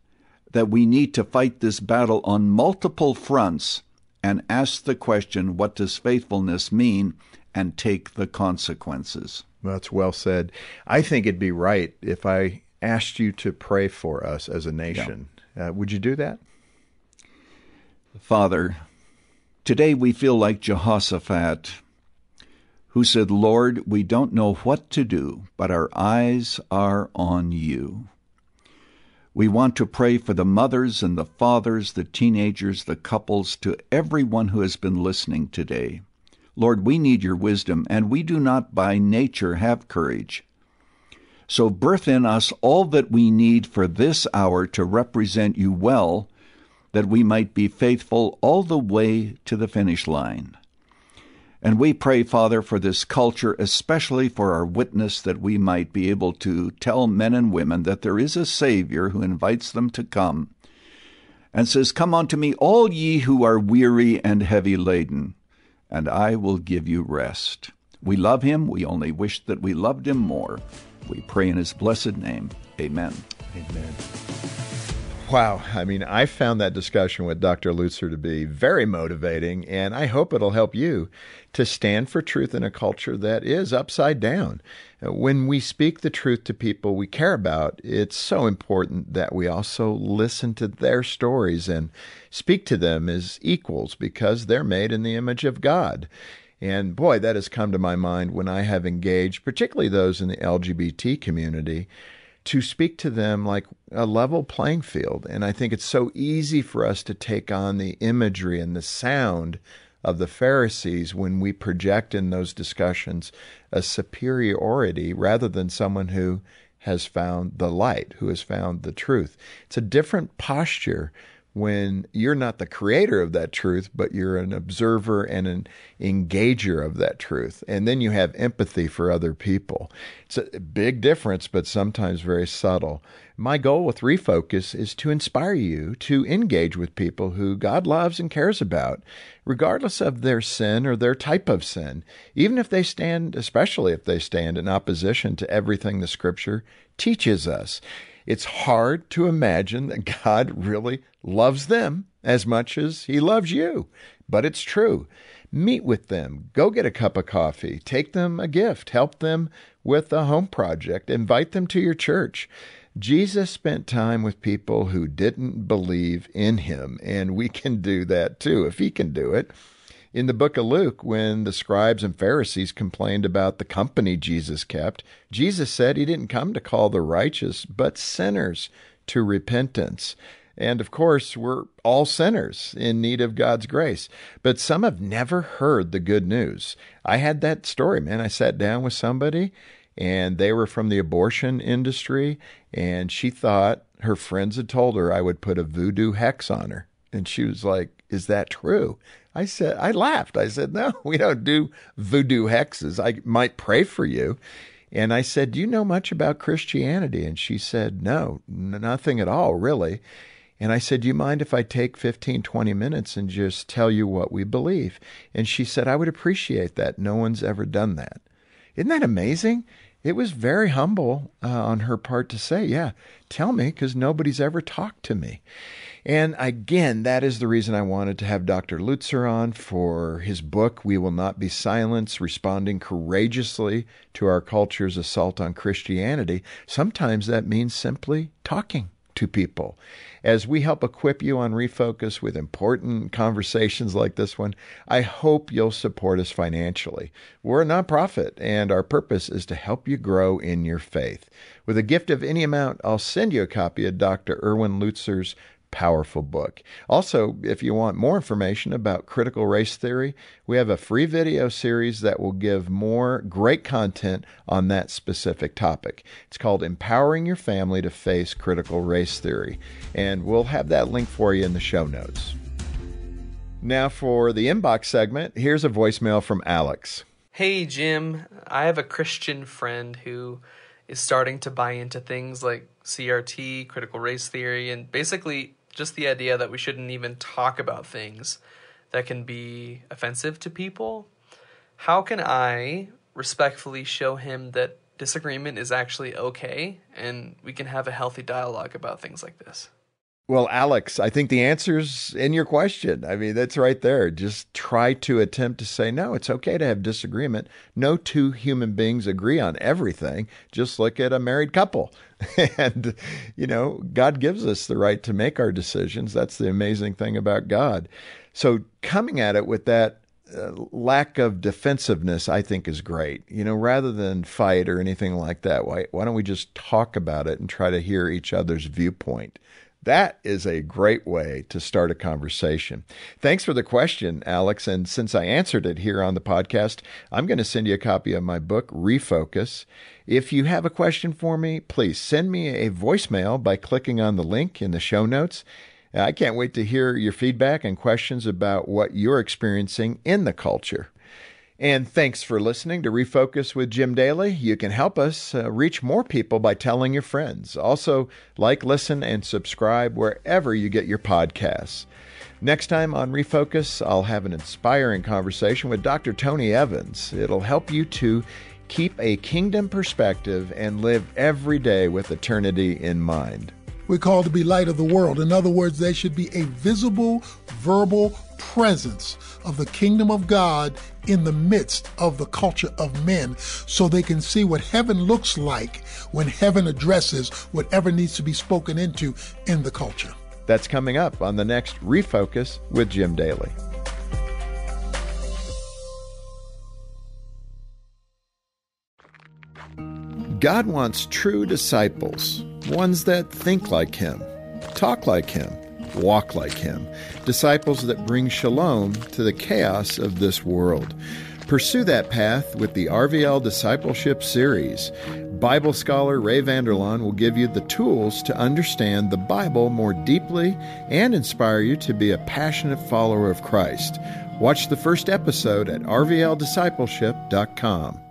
that we need to fight this battle on multiple fronts and ask the question, what does faithfulness mean? And take the consequences. That's well said. I think it'd be right if I asked you to pray for us as a nation. Yeah. Uh, would you do that? Father, today we feel like Jehoshaphat. Who said, Lord, we don't know what to do, but our eyes are on you. We want to pray for the mothers and the fathers, the teenagers, the couples, to everyone who has been listening today. Lord, we need your wisdom, and we do not by nature have courage. So birth in us all that we need for this hour to represent you well, that we might be faithful all the way to the finish line. And we pray, Father, for this culture, especially for our witness, that we might be able to tell men and women that there is a Savior who invites them to come and says, Come unto me, all ye who are weary and heavy laden, and I will give you rest. We love him. We only wish that we loved him more. We pray in his blessed name. Amen. Amen. Wow. I mean, I found that discussion with Dr. Lutzer to be very motivating, and I hope it'll help you to stand for truth in a culture that is upside down. Uh, when we speak the truth to people we care about, it's so important that we also listen to their stories and speak to them as equals because they're made in the image of God. And boy, that has come to my mind when I have engaged, particularly those in the LGBT community to speak to them like a level playing field. And I think it's so easy for us to take on the imagery and the sound of the Pharisees when we project in those discussions a superiority rather than someone who has found the light, who has found the truth. It's a different posture when you're not the creator of that truth, but you're an observer and an engager of that truth. And then you have empathy for other people. It's a big difference, but sometimes very subtle. My goal with Refocus is to inspire you to engage with people who God loves and cares about, regardless of their sin or their type of sin, even if they stand, especially if they stand in opposition to everything the Scripture teaches us. It's hard to imagine that God really loves them as much as He loves you, but it's true. Meet with them, go get a cup of coffee, take them a gift, help them with a home project, invite them to your church. Jesus spent time with people who didn't believe in him, and we can do that too if he can do it. In the book of Luke, when the scribes and Pharisees complained about the company Jesus kept, Jesus said he didn't come to call the righteous, but sinners to repentance. And of course, we're all sinners in need of God's grace. But some have never heard the good news. I had that story, man. I sat down with somebody and they were from the abortion industry, and she thought her friends had told her I would put a voodoo hex on her. And she was like, Is that true? I said, I laughed. I said, no, we don't do voodoo hexes. I might pray for you. And I said, Do you know much about Christianity? And she said, No, nothing at all, really. And I said, Do you mind if I take 15, 20 minutes and just tell you what we believe? And she said, I would appreciate that. No one's ever done that. Isn't that amazing? It was very humble uh, on her part to say, Yeah, tell me, because nobody's ever talked to me. And again, that is the reason I wanted to have Dr. Lutzer on for his book, We Will Not Be Silenced Responding Courageously to Our Culture's Assault on Christianity. Sometimes that means simply talking to people. As we help equip you on Refocus with important conversations like this one, I hope you'll support us financially. We're a nonprofit, and our purpose is to help you grow in your faith. With a gift of any amount, I'll send you a copy of Dr. Erwin Lutzer's powerful book. Also, if you want more information about critical race theory, we have a free video series that will give more great content on that specific topic. It's called Empowering Your Family to Face Critical Race Theory, and we'll have that link for you in the show notes. Now, for the inbox segment, here's a voicemail from Alex. Hey, Jim. I have a Christian friend who is starting to buy into things like CRT, critical race theory, and basically just the idea that we shouldn't even talk about things that can be offensive to people. How can I respectfully show him that disagreement is actually okay and we can have a healthy dialogue about things like this? Well, Alex, I think the answer's in your question. I mean, that's right there. Just try to attempt to say, no, it's okay to have disagreement. No two human beings agree on everything. Just look at a married couple. and, you know, God gives us the right to make our decisions. That's the amazing thing about God. So coming at it with that uh, lack of defensiveness, I think, is great. You know, rather than fight or anything like that, why, why don't we just talk about it and try to hear each other's viewpoint? That is a great way to start a conversation. Thanks for the question, Alex. And since I answered it here on the podcast, I'm going to send you a copy of my book, Refocus. If you have a question for me, please send me a voicemail by clicking on the link in the show notes. I can't wait to hear your feedback and questions about what you're experiencing in the culture. And thanks for listening to Refocus with Jim Daly. You can help us uh, reach more people by telling your friends. Also, like, listen, and subscribe wherever you get your podcasts. Next time on Refocus, I'll have an inspiring conversation with Dr. Tony Evans. It'll help you to keep a kingdom perspective and live every day with eternity in mind. We're called to be light of the world. In other words, there should be a visible, verbal presence of the kingdom of God in the midst of the culture of men so they can see what heaven looks like when heaven addresses whatever needs to be spoken into in the culture. That's coming up on the next Refocus with Jim Daly. God wants true disciples ones that think like him, talk like him, walk like him, disciples that bring shalom to the chaos of this world. Pursue that path with the RVL Discipleship Series. Bible scholar Ray Vander Laan will give you the tools to understand the Bible more deeply and inspire you to be a passionate follower of Christ. Watch the first episode at rvldiscipleship.com.